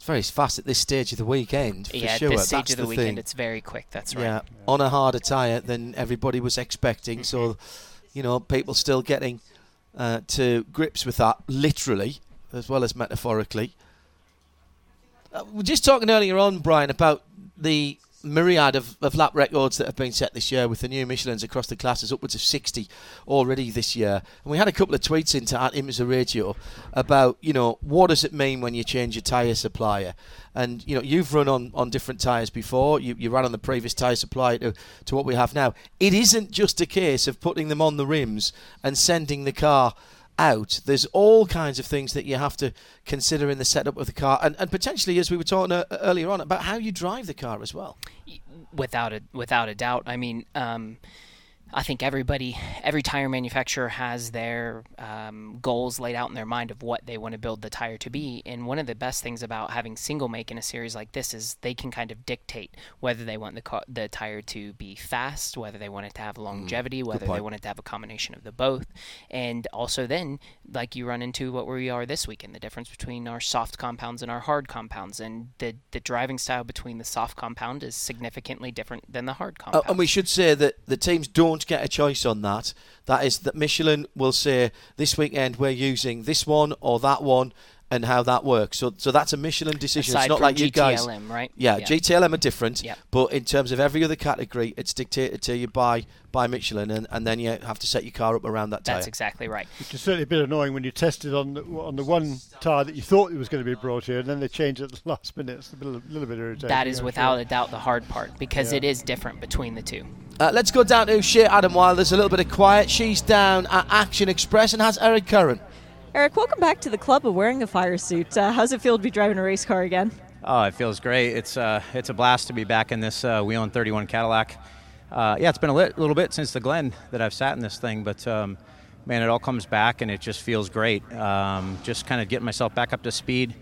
[SPEAKER 1] It's very fast at this stage of the weekend, for
[SPEAKER 7] yeah,
[SPEAKER 1] sure.
[SPEAKER 7] at this stage
[SPEAKER 1] That's
[SPEAKER 7] of the,
[SPEAKER 1] the
[SPEAKER 7] weekend,
[SPEAKER 1] thing.
[SPEAKER 7] it's very quick. That's right.
[SPEAKER 1] Yeah, on a harder tyre than everybody was expecting. So, you know, people still getting uh, to grips with that, literally as well as metaphorically. Uh, we we're just talking earlier on, Bryan, about the myriad of, of lap records that have been set this year with the new Michelins across the classes, upwards of 60 already this year. And we had a couple of tweets into at Imsa Radio about, you know, what does it mean when you change your tyre supplier? And, you know, you've run on, on different tyres before. You, you ran on the previous tyre supplier to, to what we have now. It isn't just a case of putting them on the rims and sending the car out. There's all kinds of things that you have to consider in the setup of the car, and, and potentially, as we were talking uh, earlier on, about how you drive the car as well.
[SPEAKER 7] without a without a doubt. I mean, um, I think everybody, every tire manufacturer has their um, goals laid out in their mind of what they want to build the tire to be. And one of the best things about having single make in a series like this is they can kind of dictate whether they want the car, the tire to be fast, whether they want it to have longevity, whether they want it to have a combination of the both, and also then like you run into what we are this weekend, the difference between our soft compounds and our hard compounds, and the the driving style between the soft compound is significantly different than the hard
[SPEAKER 1] Uh,
[SPEAKER 7] compound.
[SPEAKER 1] and we should say that the teams don't get a choice on that. That is that Michelin will say this weekend we're using this one or that one, and how that works. So, so that's a Michelin decision.
[SPEAKER 7] Aside
[SPEAKER 1] it's not
[SPEAKER 7] from
[SPEAKER 1] like you guys.
[SPEAKER 7] Right?
[SPEAKER 1] Yeah,
[SPEAKER 7] Yeah.
[SPEAKER 1] GTLM are different,
[SPEAKER 7] Yep.
[SPEAKER 1] but in terms of every other category, it's dictated to you by by Michelin, and, and then you have to set your car up around that
[SPEAKER 7] tire.
[SPEAKER 1] That's
[SPEAKER 7] exactly right.
[SPEAKER 5] Which is certainly a bit annoying when you tested on the, on the one tyre that you thought it was going to be brought here, and then they change it at the last minute. It's a little, little bit irritating.
[SPEAKER 7] That is
[SPEAKER 5] I'm
[SPEAKER 7] without
[SPEAKER 5] sure.
[SPEAKER 7] a doubt the hard part because
[SPEAKER 5] Yeah.
[SPEAKER 7] it is different between the two.
[SPEAKER 1] Uh, let's go down to Shea Adam while there's a little bit of quiet. She's down at Action Express and has Eric Curran.
[SPEAKER 3] Eric, welcome back to the club of wearing a fire suit. Uh, how's it feel to be driving a race car again?
[SPEAKER 10] Oh, it feels great. It's uh, it's a blast to be back in this uh, Whelen 31 Cadillac. Uh, yeah, it's been a lit, little bit since the Glen that I've sat in this thing, but um, man, it all comes back and it just feels great. Um, just kind of getting myself back up to speed.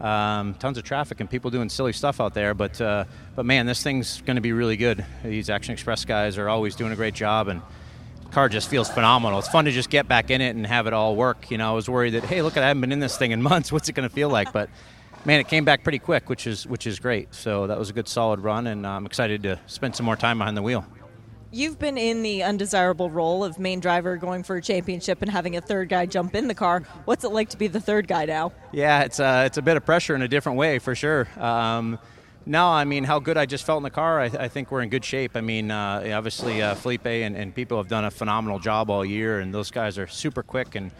[SPEAKER 10] Um, tons of traffic and people doing silly stuff out there, but uh, but man, this thing's going to be really good. These Action Express guys are always doing a great job, and car just feels phenomenal. It's fun to just get back in it and have it all work. You know, I was worried that hey, look, I haven't been in this thing in months. What's it going to feel like? But man, it came back pretty quick, which is which is great. So that was a good solid run, and I'm excited to spend some more time behind the wheel.
[SPEAKER 3] You've been in the undesirable role of main driver going for a championship and having a third guy jump in the car. What's it like to be the third guy now?
[SPEAKER 10] Yeah, it's uh, it's a bit of pressure in a different way for sure. Um, no, I mean how good I just felt in the car. I, I think we're in good shape. I mean, uh, obviously uh, Felipe and, and people have done a phenomenal job all year, and those guys are super quick and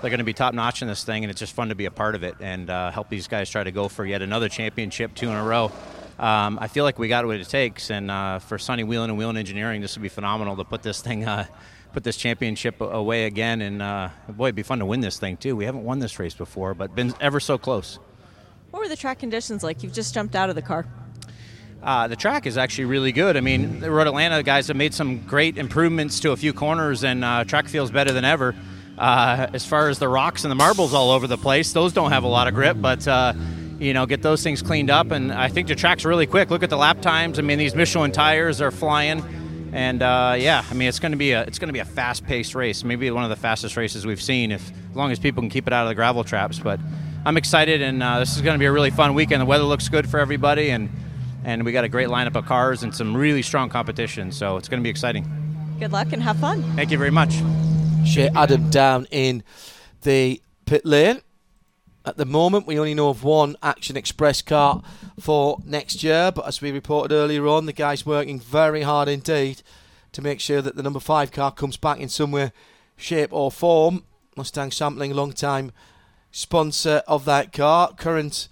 [SPEAKER 10] they're going to be top notch in this thing, and it's just fun to be a part of it and uh, help these guys try to go for yet another championship, two in a row um, I feel like we got what it takes. And uh, for Sonny Whelen and Whelen Engineering, this would be phenomenal to put this thing, uh, put this championship away again. And uh, boy, it'd be fun to win this thing too. We haven't won this race before, but been ever so close.
[SPEAKER 3] What were the track conditions like? You've just jumped out of the car.
[SPEAKER 10] Uh, the track is actually really good. I mean, the Road Atlanta guys have made some great improvements to a few corners, and uh, track feels better than ever. Uh, as far as the rocks and the marbles all over the place, those don't have a lot of grip, but uh, you know, get those things cleaned up. And I think the track's really quick. Look at the lap times. I mean, these Michelin tires are flying. And uh, yeah, I mean, it's going to be a it's going to be a fast-paced race. Maybe one of the fastest races we've seen, if as long as people can keep it out of the gravel traps. But I'm excited, and uh, this is going to be a really fun weekend. The weather looks good for everybody, and and we got a great lineup of cars and some really strong competition. So it's going to be exciting.
[SPEAKER 3] Good luck and have fun.
[SPEAKER 10] Thank you very much.
[SPEAKER 1] Shea Adam down in the pit lane. At the moment, we only know of one Action Express car for next year, but as we reported earlier on, the guy's working very hard indeed to make sure that the number five car comes back in some way, shape, or form. Mustang Sampling, long time sponsor of that car. Current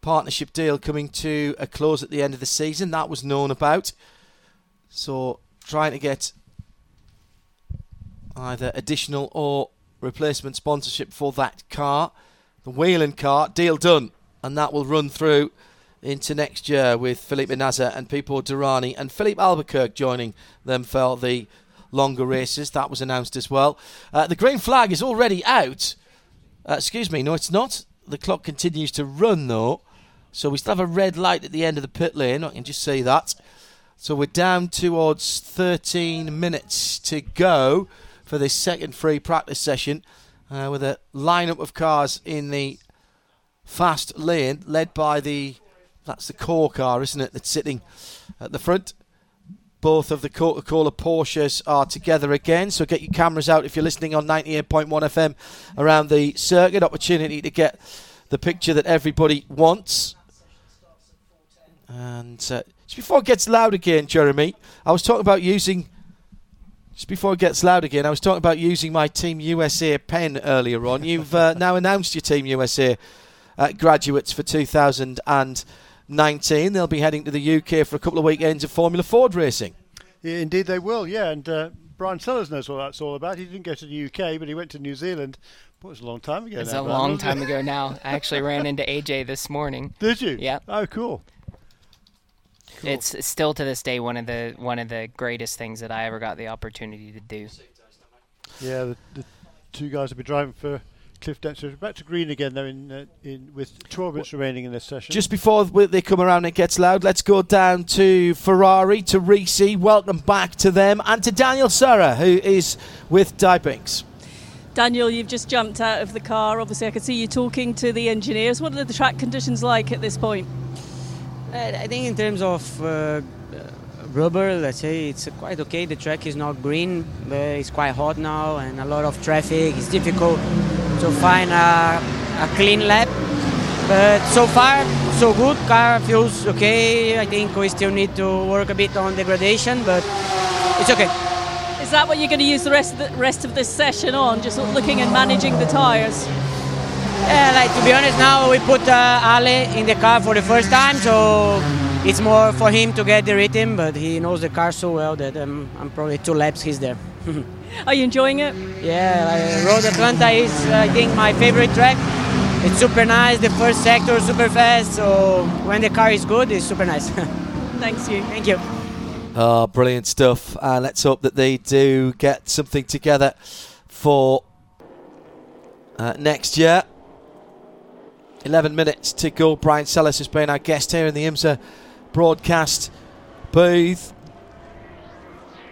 [SPEAKER 1] partnership deal coming to a close at the end of the season. That was known about. So, trying to get either additional or replacement sponsorship for that car the Whelen car, deal done. And that will run through into next year with Felipe Nasr and Pipo Derani and Filipe Albuquerque joining them for the longer races. That was announced as well. Uh, the green flag is already out. Uh, excuse me, no, it's not. The clock continues to run though. So we still have a red light at the end of the pit lane. I can just see that. So we're down towards 13 minutes to go for this second free practice session uh, with a lineup of cars in the fast lane, led by the that's the core car, isn't it? That's sitting at the front. Both of the Coca Cola Porsches are together again, so get your cameras out if you're listening on 98.1 FM around the circuit. Opportunity to get the picture that everybody wants. And uh, just before it gets loud again, Jeremy, I was talking about using just before it gets loud again, I was talking about using my Team USA pen earlier on. You've uh, now announced your Team USA uh, graduates for 2019. They'll be heading to the UK for a couple of weekends of Formula Ford racing.
[SPEAKER 5] Yeah, indeed, they will. Yeah, and uh, Bryan Sellers knows what that's all about. He didn't go to the UK, but he went to New Zealand. Boy, it was a long time ago.
[SPEAKER 7] It's
[SPEAKER 5] now,
[SPEAKER 7] a long time ago now. I actually ran into AJ this morning.
[SPEAKER 5] Did you?
[SPEAKER 7] Yeah.
[SPEAKER 5] Oh, cool.
[SPEAKER 7] Cool. It's still to this day one of the one of the greatest things that I ever got the opportunity to do.
[SPEAKER 5] Yeah, the, the two guys will be driving for Cliff Dexter. Back to green again, though, in, uh, in with 12 minutes remaining in this session.
[SPEAKER 1] Just before they come around and it gets loud, let's go down to Ferrari, to Risi. Welcome back to them, and to Daniel Serra, who is with Di Binks.
[SPEAKER 6] Daniel, you've just jumped out of the car. Obviously, I can see you talking to the engineers. What are the track conditions like at this point?
[SPEAKER 11] I think in terms of uh, rubber, let's say it's quite okay. The track is not green, but it's quite hot now and a lot of traffic. It's difficult to find a, a clean lap. But so far, so good. Car feels okay. I think we still need to work a bit on degradation, but it's okay.
[SPEAKER 6] Is that what you're going to use the rest of the rest of this session on? Just looking and managing the tyres?
[SPEAKER 11] Yeah, like to be honest, now we put uh, Ale in the car for the first time, so it's more for him to get the rhythm. But he knows the car so well that um, I'm probably two laps he's there.
[SPEAKER 6] Are you enjoying it?
[SPEAKER 11] Yeah, like, Road Atlanta is I think my favorite track. It's super nice. The first sector super fast. So when the car is good, it's super nice.
[SPEAKER 6] Thanks you.
[SPEAKER 11] Thank you.
[SPEAKER 1] Oh, brilliant stuff. And let's hope that they do get something together for uh, next year 11 minutes to go. Bryan Sellers has been our guest here in the IMSA broadcast booth.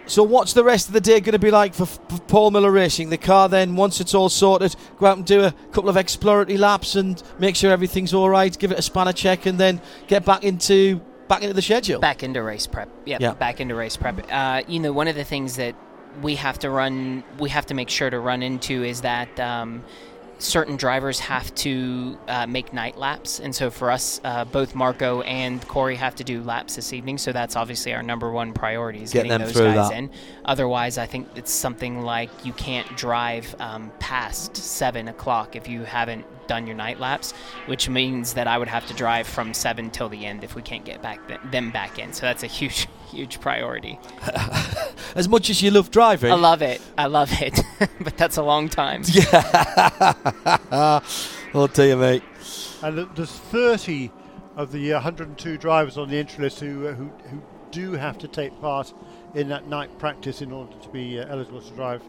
[SPEAKER 1] So, what's the rest of the day going to be like for, for, Paul Miller Racing? The car then, once it's all sorted, go out and do a couple of exploratory laps and make sure everything's all right, give it a spanner check, and then get back into back into the schedule.
[SPEAKER 7] Back into race prep. Yep, yeah, back into race prep. Uh, you know, one of the things that we have to run, we have to make sure to run into is that. Um, certain drivers have to uh, make night laps, and so for us, uh, both Marco and Corey have to do laps this evening. So that's obviously our number one priority is
[SPEAKER 1] getting,
[SPEAKER 7] getting those guys
[SPEAKER 1] that.
[SPEAKER 7] in. Otherwise, I think it's something like you can't drive um, past seven o'clock if you haven't done your night laps, which means that I would have to drive from seven till the end if we can't get back th- them back in. So that's a huge, huge priority.
[SPEAKER 1] as much as you love driving,
[SPEAKER 7] I love it. I love it, but that's a long time.
[SPEAKER 1] Yeah. I'll tell you, mate.
[SPEAKER 5] And there's 30 of the 102 drivers on the entry list who uh, who, who do have to take part in that night practice in order to be uh, eligible to drive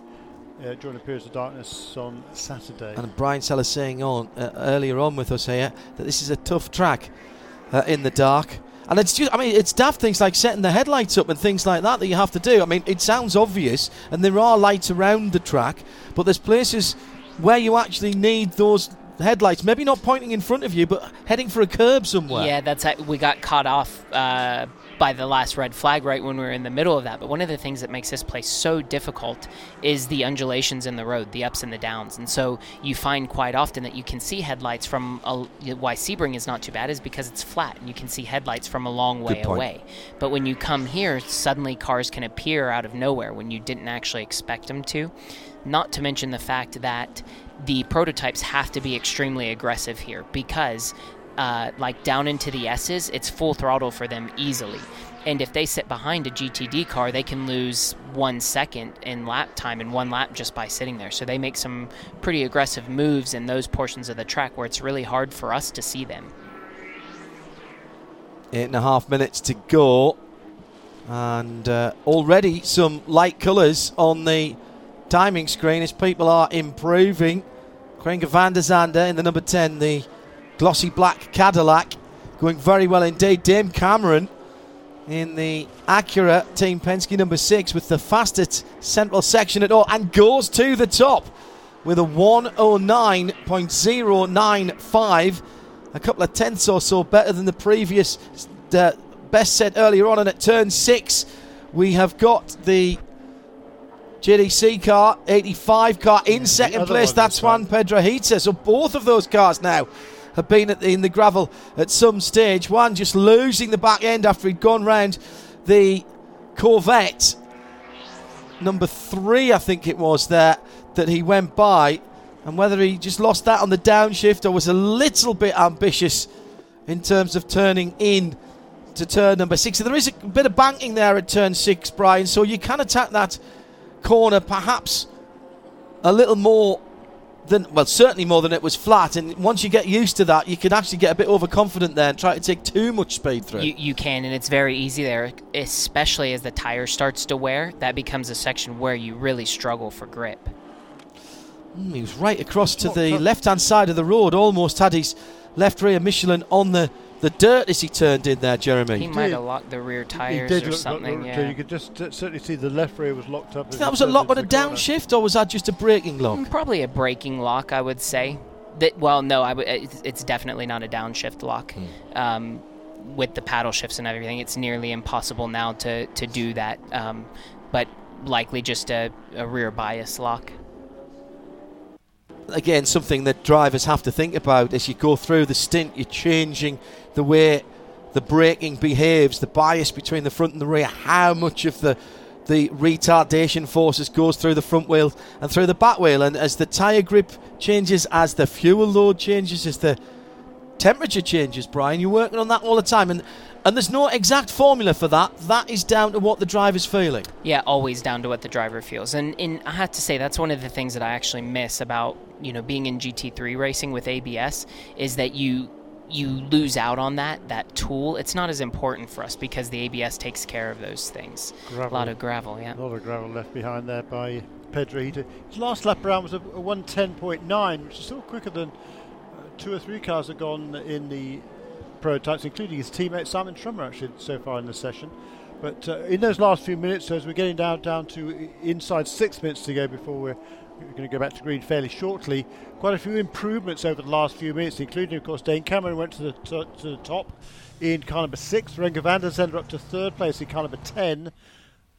[SPEAKER 5] uh, during the periods of darkness on Saturday.
[SPEAKER 1] And Bryan Sellers saying on uh, earlier on with us here that this is a tough track uh, in the dark. And it's just, I mean, it's daft things like setting the headlights up and things like that that you have to do. I mean, it sounds obvious, and there are lights around the track, but there's places where you actually need those headlights, maybe not pointing in front of you, but heading for a curb somewhere.
[SPEAKER 7] Yeah, that's we got caught off uh, by the last red flag right when we were in the middle of that. But one of the things that makes this place so difficult is the undulations in the road, the ups and the downs. And so you find quite often that you can see headlights from a, why Sebring is not too bad is because it's flat and you can see headlights from a long way away. But when you come here, suddenly cars can appear out of nowhere when you didn't actually expect them to. Not to mention the fact that the prototypes have to be extremely aggressive here because uh, like down into the S's, it's full throttle for them easily. And if they sit behind a GTD car, they can lose one second in lap time in one lap just by sitting there. So they make some pretty aggressive moves in those portions of the track where it's really hard for us to see them.
[SPEAKER 1] Eight and a half minutes to go. And uh, already some light colours on the timing screen as people are improving. Renger van der Zande in the number 10, the glossy black Cadillac, going very well indeed. Dane Cameron in the Acura Team Penske number 6 with the fastest central section at all and goes to the top with a 109.095. A couple of tenths or so better than the previous uh, best set earlier on. And at turn 6, we have got the JDC car, 85 car in second place. That's Juan Piedrahita. So both of those cars now have been the, in the gravel at some stage. One just losing the back end after he'd gone round the Corvette. Number three, I think it was there, that he went by. And whether he just lost that on the downshift or was a little bit ambitious in terms of turning in to turn number six. So there is a bit of banking there at turn six, Bryan. So you can attack that corner perhaps a little more than well certainly more than it was flat. And once you get used to that you can actually get a bit overconfident there and try to take too much speed through.
[SPEAKER 7] You, you can and it's very easy there especially as the tire starts to wear. That becomes a section where you really struggle for grip.
[SPEAKER 1] Mm, he was right across to the left hand side of the road almost had his left rear Michelin on the the dirt as he turned in there, Jeremy.
[SPEAKER 7] He might have locked the rear tires or something. Look, yeah.
[SPEAKER 5] You could just uh, certainly see the left rear was locked up.
[SPEAKER 1] That was a lock on a downshift, or was that just a braking lock? Mm,
[SPEAKER 7] probably a braking lock, I would say. That well, no, I w- it's definitely not a downshift lock. Hmm. Um, with the paddle shifts and everything, it's nearly impossible now to to do that. Um, but likely just a, a rear bias lock
[SPEAKER 1] again something that drivers have to think about as you go through the stint. You're changing the way the braking behaves, the bias between the front and the rear, how much of the the retardation forces goes through the front wheel and through the back wheel. And as the tyre grip changes, as the fuel load changes, as the temperature changes, Bryan, you're working on that all the time. And and there's no exact formula for that. That is down to what the driver's feeling.
[SPEAKER 7] Yeah, always down to what the driver feels. And, and I have to say that's one of the things that I actually miss about you know being in GT3 racing with ABS is that you you lose out on that that tool. It's not as important for us because the ABS takes care of those things. Gravel. A lot of gravel, yeah.
[SPEAKER 5] A lot of gravel left behind there by Piedrahita's last lap around was a, a 110.9, which is still quicker than uh, two or three cars have gone in the prototypes, including his teammate Simon Trummer, actually, so far in the session. But uh, in those last few minutes, as we're getting down down to inside six minutes to go before we're going to go back to green fairly shortly, quite a few improvements over the last few minutes, including, of course, Dane Cameron went to the, to, to the top in car number six. Renger van der Zande up to third place in car number 10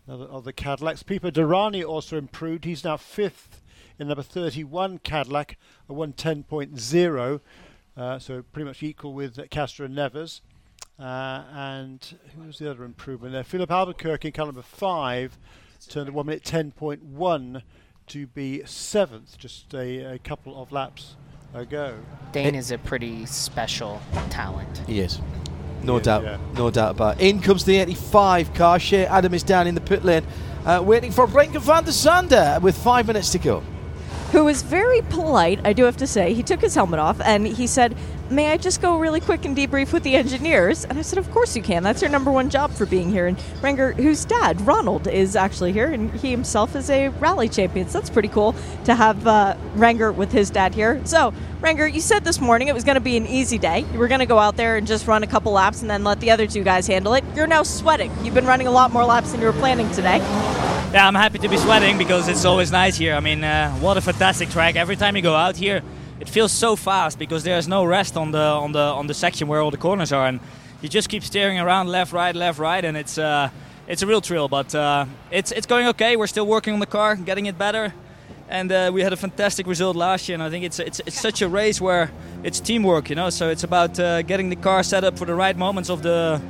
[SPEAKER 5] of of the Cadillacs. Pipo Derani also improved. He's now fifth in number 31 Cadillac, a 110.0. Uh, so pretty much equal with uh, Castroneves. Uh, and who was the other improvement there? Filipe Albuquerque in car number five turned at 1 minute 10.1 to be seventh, just a, a couple of laps ago.
[SPEAKER 7] Dane is a pretty special talent.
[SPEAKER 1] He is. No
[SPEAKER 5] Yeah,
[SPEAKER 1] doubt.
[SPEAKER 5] yeah.
[SPEAKER 1] No doubt about it. In comes the 85 car. Shea Adam is down in the pit lane, uh, waiting for Renger van der Zande with five minutes to go.
[SPEAKER 3] Who was very polite, I do have to say. He took his helmet off and he said, May I just go really quick and debrief with the engineers? And I said, Of course you can. That's your number one job for being here. And Renger, whose dad, Ronald, is actually here, and he himself is a rally champion. So that's pretty cool to have uh, Renger with his dad here. So, Renger, you said this morning it was going to be an easy day. You were going to go out there and just run a couple laps and then let the other two guys handle it. You're now sweating. You've been running a lot more laps than you were planning today.
[SPEAKER 12] Yeah, I'm happy to be sweating because it's always nice here. I mean, uh, what a fantastic track! Every time you go out here, it feels so fast because there's no rest on the on the on the section where all the corners are, and you just keep steering around left, right, left, right, and it's uh, it's a real thrill. But uh, it's it's going okay. We're still working on the car, getting it better, and uh, we had a fantastic result last year. And I think it's it's it's such a race where it's teamwork, you know. So it's about uh, getting the car set up for the right moments of the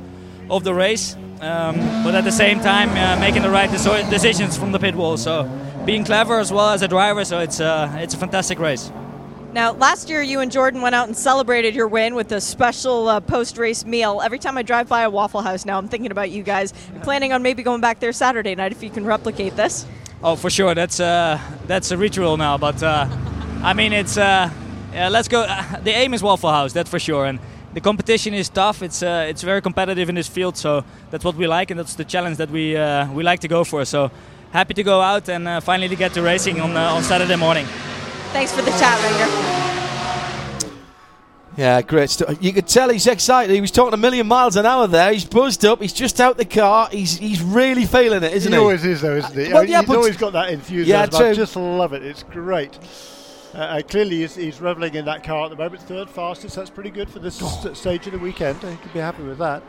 [SPEAKER 12] of the race, um, but at the same time uh, making the right decisions from the pit wall. So being clever as well as a driver. So it's uh, it's a fantastic race.
[SPEAKER 3] Now, last year you and Jordan went out and celebrated your win with a special uh, post-race meal. Every time I drive by a Waffle House now, I'm thinking about you guys. I'm planning on maybe going back there Saturday night if you can replicate this.
[SPEAKER 12] Oh, for sure. That's uh, that's a ritual now. But uh, I mean, it's uh, yeah, let's go. Uh, the aim is Waffle House, that's for sure. And the competition is tough. It's uh, it's very competitive in this field. So that's what we like, and that's the challenge that we uh, we like to go for. So happy to go out and uh, finally get to racing on uh, on Saturday morning.
[SPEAKER 3] Thanks for the chat, Renger.
[SPEAKER 1] Yeah, great stuff. You could tell he's excited. He was talking a million miles an hour there. He's buzzed up. He's just out the car. He's he's really feeling it, isn't
[SPEAKER 5] he
[SPEAKER 1] he?
[SPEAKER 5] always is, though, isn't he?
[SPEAKER 1] Well,
[SPEAKER 5] I mean,
[SPEAKER 1] yeah,
[SPEAKER 5] he's
[SPEAKER 1] but-
[SPEAKER 5] always got that enthusiasm.
[SPEAKER 1] Yeah,
[SPEAKER 5] I just love it. It's great. Uh, uh, clearly, he's, he's reveling in that car at the moment. Third fastest. That's pretty good for this
[SPEAKER 1] Oh.
[SPEAKER 5] stage of the weekend. He could be happy with that.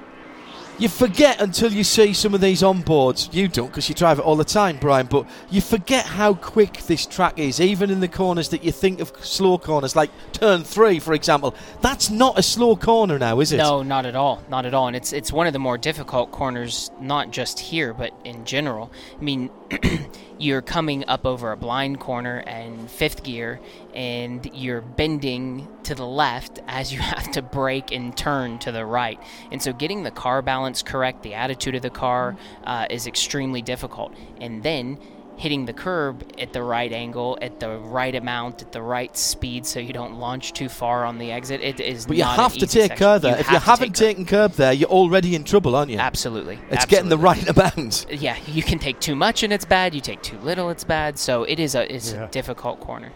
[SPEAKER 1] You forget until you see some of these onboards. You don't because you drive it all the time, Bryan, but you forget how quick this track is, even in the corners that you think of slow corners, like turn three, for example. That's not a slow corner now, is it?
[SPEAKER 7] No, not at all. Not at all. And it's it's one of the more difficult corners, not just here, but in general. I mean, you're coming up over a blind corner and fifth gear, and you're bending to the left as you have to brake and turn to the right. And so, getting the car balance correct, the attitude of the car, uh, is extremely difficult. And then hitting the curb at the right angle, at the right amount, at the right speed, so you don't launch too far on the exit. It is
[SPEAKER 1] But you
[SPEAKER 7] not
[SPEAKER 1] have
[SPEAKER 7] an
[SPEAKER 1] to
[SPEAKER 7] easy
[SPEAKER 1] take
[SPEAKER 7] section.
[SPEAKER 1] curb there.
[SPEAKER 7] You
[SPEAKER 1] if
[SPEAKER 7] have
[SPEAKER 1] you haven't
[SPEAKER 7] take
[SPEAKER 1] taken curb there, you're already in trouble, aren't you?
[SPEAKER 7] Absolutely.
[SPEAKER 1] It's getting the right amount.
[SPEAKER 7] Yeah, you can take too much and it's bad. You take too little, it's bad. So it is a it's
[SPEAKER 1] Yeah.
[SPEAKER 7] a difficult corner.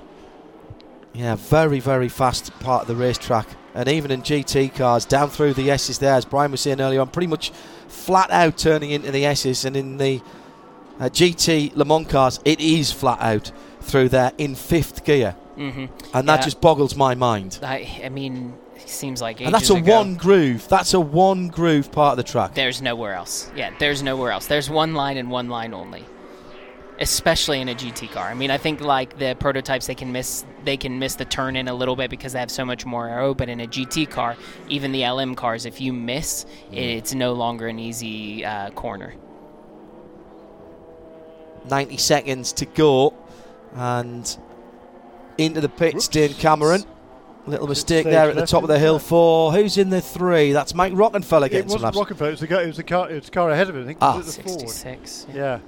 [SPEAKER 1] Yeah, very, very fast part of the racetrack. And even in GT cars, down through the S's there, as Bryan was saying earlier on, pretty much flat out turning into the S's. And in the uh, GT Le Mans cars, it is flat out through there in fifth gear.
[SPEAKER 7] Mhm.
[SPEAKER 1] And that
[SPEAKER 7] Yeah.
[SPEAKER 1] just boggles my mind.
[SPEAKER 7] I I mean, it seems like
[SPEAKER 1] And that's a
[SPEAKER 7] ago.
[SPEAKER 1] one groove. That's a one groove part of the track.
[SPEAKER 7] There's nowhere else. Yeah, there's nowhere else. There's one line and one line only. Especially in a GT car. I mean, I think like the prototypes, they can miss they can miss the turn in a little bit because they have so much more aero. But in a GT car, even the LM cars, if you miss, it's no longer an easy uh, corner.
[SPEAKER 1] 90 seconds to go. And into the pits, Dane Cameron. Little mistake there at the top of the hill for who's in the three? That's Mike Rockenfeller
[SPEAKER 5] It
[SPEAKER 1] getting some
[SPEAKER 5] wasn't
[SPEAKER 1] laps.
[SPEAKER 5] Rockenfeller. It was the guy. It was the car. It was the car ahead of him. I think.
[SPEAKER 1] Ah.
[SPEAKER 5] was it the Ford?
[SPEAKER 7] 66,
[SPEAKER 5] Yeah.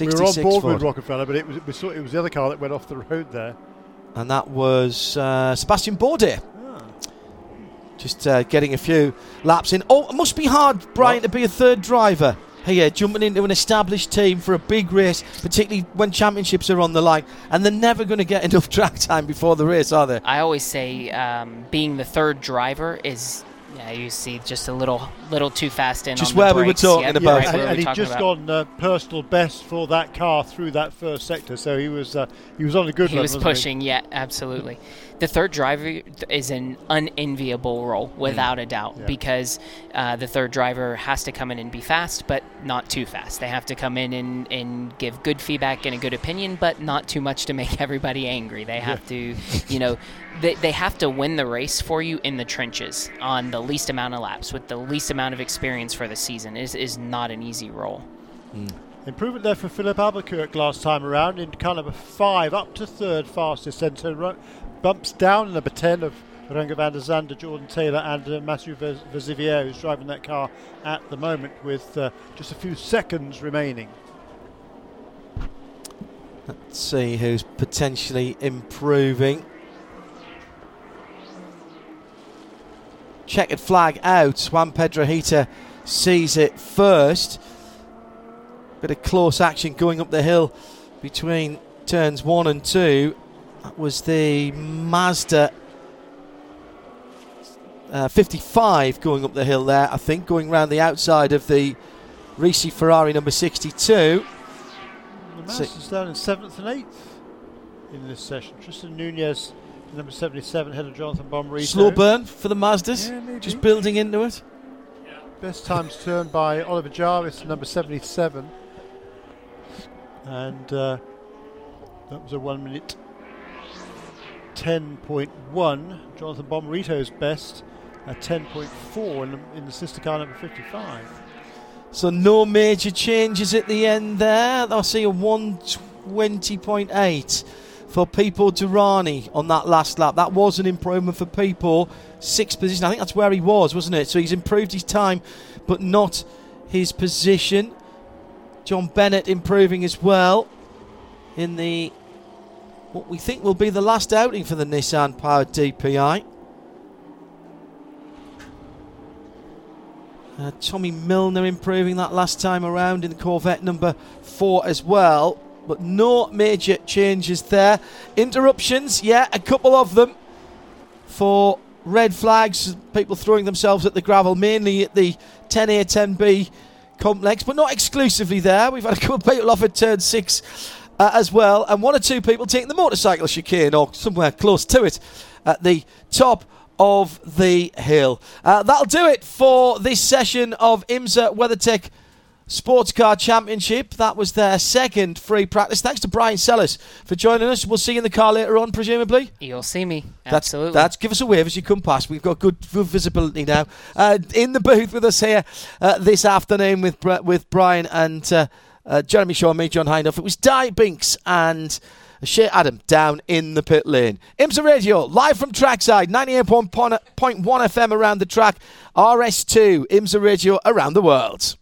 [SPEAKER 5] we were on board
[SPEAKER 1] Ford.
[SPEAKER 5] with Rockenfeller, but it was we saw, it was the other car that went off the road there.
[SPEAKER 1] And that was uh, Sebastian Bourdais. Just uh, getting a few laps in. Oh, it must be hard, Bryan, to be a third driver here, jumping into an established team for a big race, particularly when championships are on the line, and they're never going to get enough track time before the race, are they?
[SPEAKER 7] I always say um, being the third driver is. Yeah, you see, just a little, little too fast in.
[SPEAKER 1] Just
[SPEAKER 7] on
[SPEAKER 1] where
[SPEAKER 7] the
[SPEAKER 1] we were talking
[SPEAKER 7] Yep,
[SPEAKER 1] about.
[SPEAKER 7] right
[SPEAKER 5] and,
[SPEAKER 7] where
[SPEAKER 5] and
[SPEAKER 7] we
[SPEAKER 5] he'd just
[SPEAKER 7] about.
[SPEAKER 5] gone uh, personal best for that car through that first sector, so he was uh, he was on a good
[SPEAKER 7] he
[SPEAKER 5] run.
[SPEAKER 7] was
[SPEAKER 5] wasn't
[SPEAKER 7] pushing, yeah, absolutely. The third driver is an unenviable role, without a doubt,
[SPEAKER 5] Yeah.
[SPEAKER 7] because uh, the third driver has to come in and be fast, but not too fast. They have to come in and, and give good feedback and a good opinion, but not too much to make everybody angry. They have to, you know, they, they have to win the race for you in the trenches on the least amount of laps with the least amount of experience for the season. Is is not an easy role.
[SPEAKER 5] Improvement there for Filipe Albuquerque last time around in car number five, up to third fastest centre. Ru- bumps down number 10 of Renger van der Zande, Jordan Taylor, and uh, Mathieu Vez- Vaxivière, who's driving that car at the moment with uh, just a few seconds remaining.
[SPEAKER 1] Let's see who's potentially improving. Checkered flag out. Juan Piedrahita sees it first. Bit of close action going up the hill between turns one and two. That was the Mazda uh, 55 going up the hill there, I think, going round the outside of the Risi Ferrari number 62.
[SPEAKER 5] The Mazdas down in seventh and eighth in this session. Tristan Nunez, number 77, head of Jonathan Bomarito.
[SPEAKER 1] Slow burn for the Mazdas.
[SPEAKER 5] Yeah.
[SPEAKER 1] Just building into it.
[SPEAKER 5] Best times turned by Oliver Jarvis, number 77. And uh, that was a 1 minute 10.1. Jonathan Bomarito's best at 10.4 in the, in the sister car number 55.
[SPEAKER 1] So no major changes at the end there. I see a 120.8 for Pipo Derani on that last lap. That was an improvement for Pipo. Sixth position. I think that's where he was, wasn't it? So he's improved his time, but not his position. Jon Bennett improving as well in the what we think will be the last outing for the Nissan powered DPI. Uh, Tommy Milner improving that last time around in Corvette number four as well. But no major changes there. Interruptions, yeah, a couple of them for red flags, people throwing themselves at the gravel, mainly at the 10A, 10B complex, but not exclusively there. We've had a couple of people off at turn six uh, as well, and one or two people taking the motorcycle chicane or somewhere close to it at the top of the hill. Uh, that'll do it for this session of IMSA WeatherTech Sports Car Championship. That was their second free practice. Thanks to Bryan Sellers for joining us. We'll see you in the car later on, presumably.
[SPEAKER 7] You'll see me.
[SPEAKER 1] That's,
[SPEAKER 7] Absolutely.
[SPEAKER 1] That's give us a wave as you come past. We've got good, good visibility now. Uh, in the booth with us here uh, this afternoon with with Bryan and uh, Jeremy Shaw, me, John Hindhaugh. It was Di Binks and Shea Adam down in the pit lane. IMSA Radio live from trackside, 98.1 FM around the track. RS2 IMSA Radio around the world.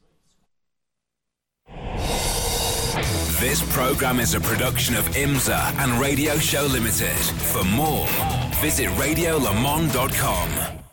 [SPEAKER 2] This program is a production of IMSA and Radio Show Limited. For more, visit radiolemans.com.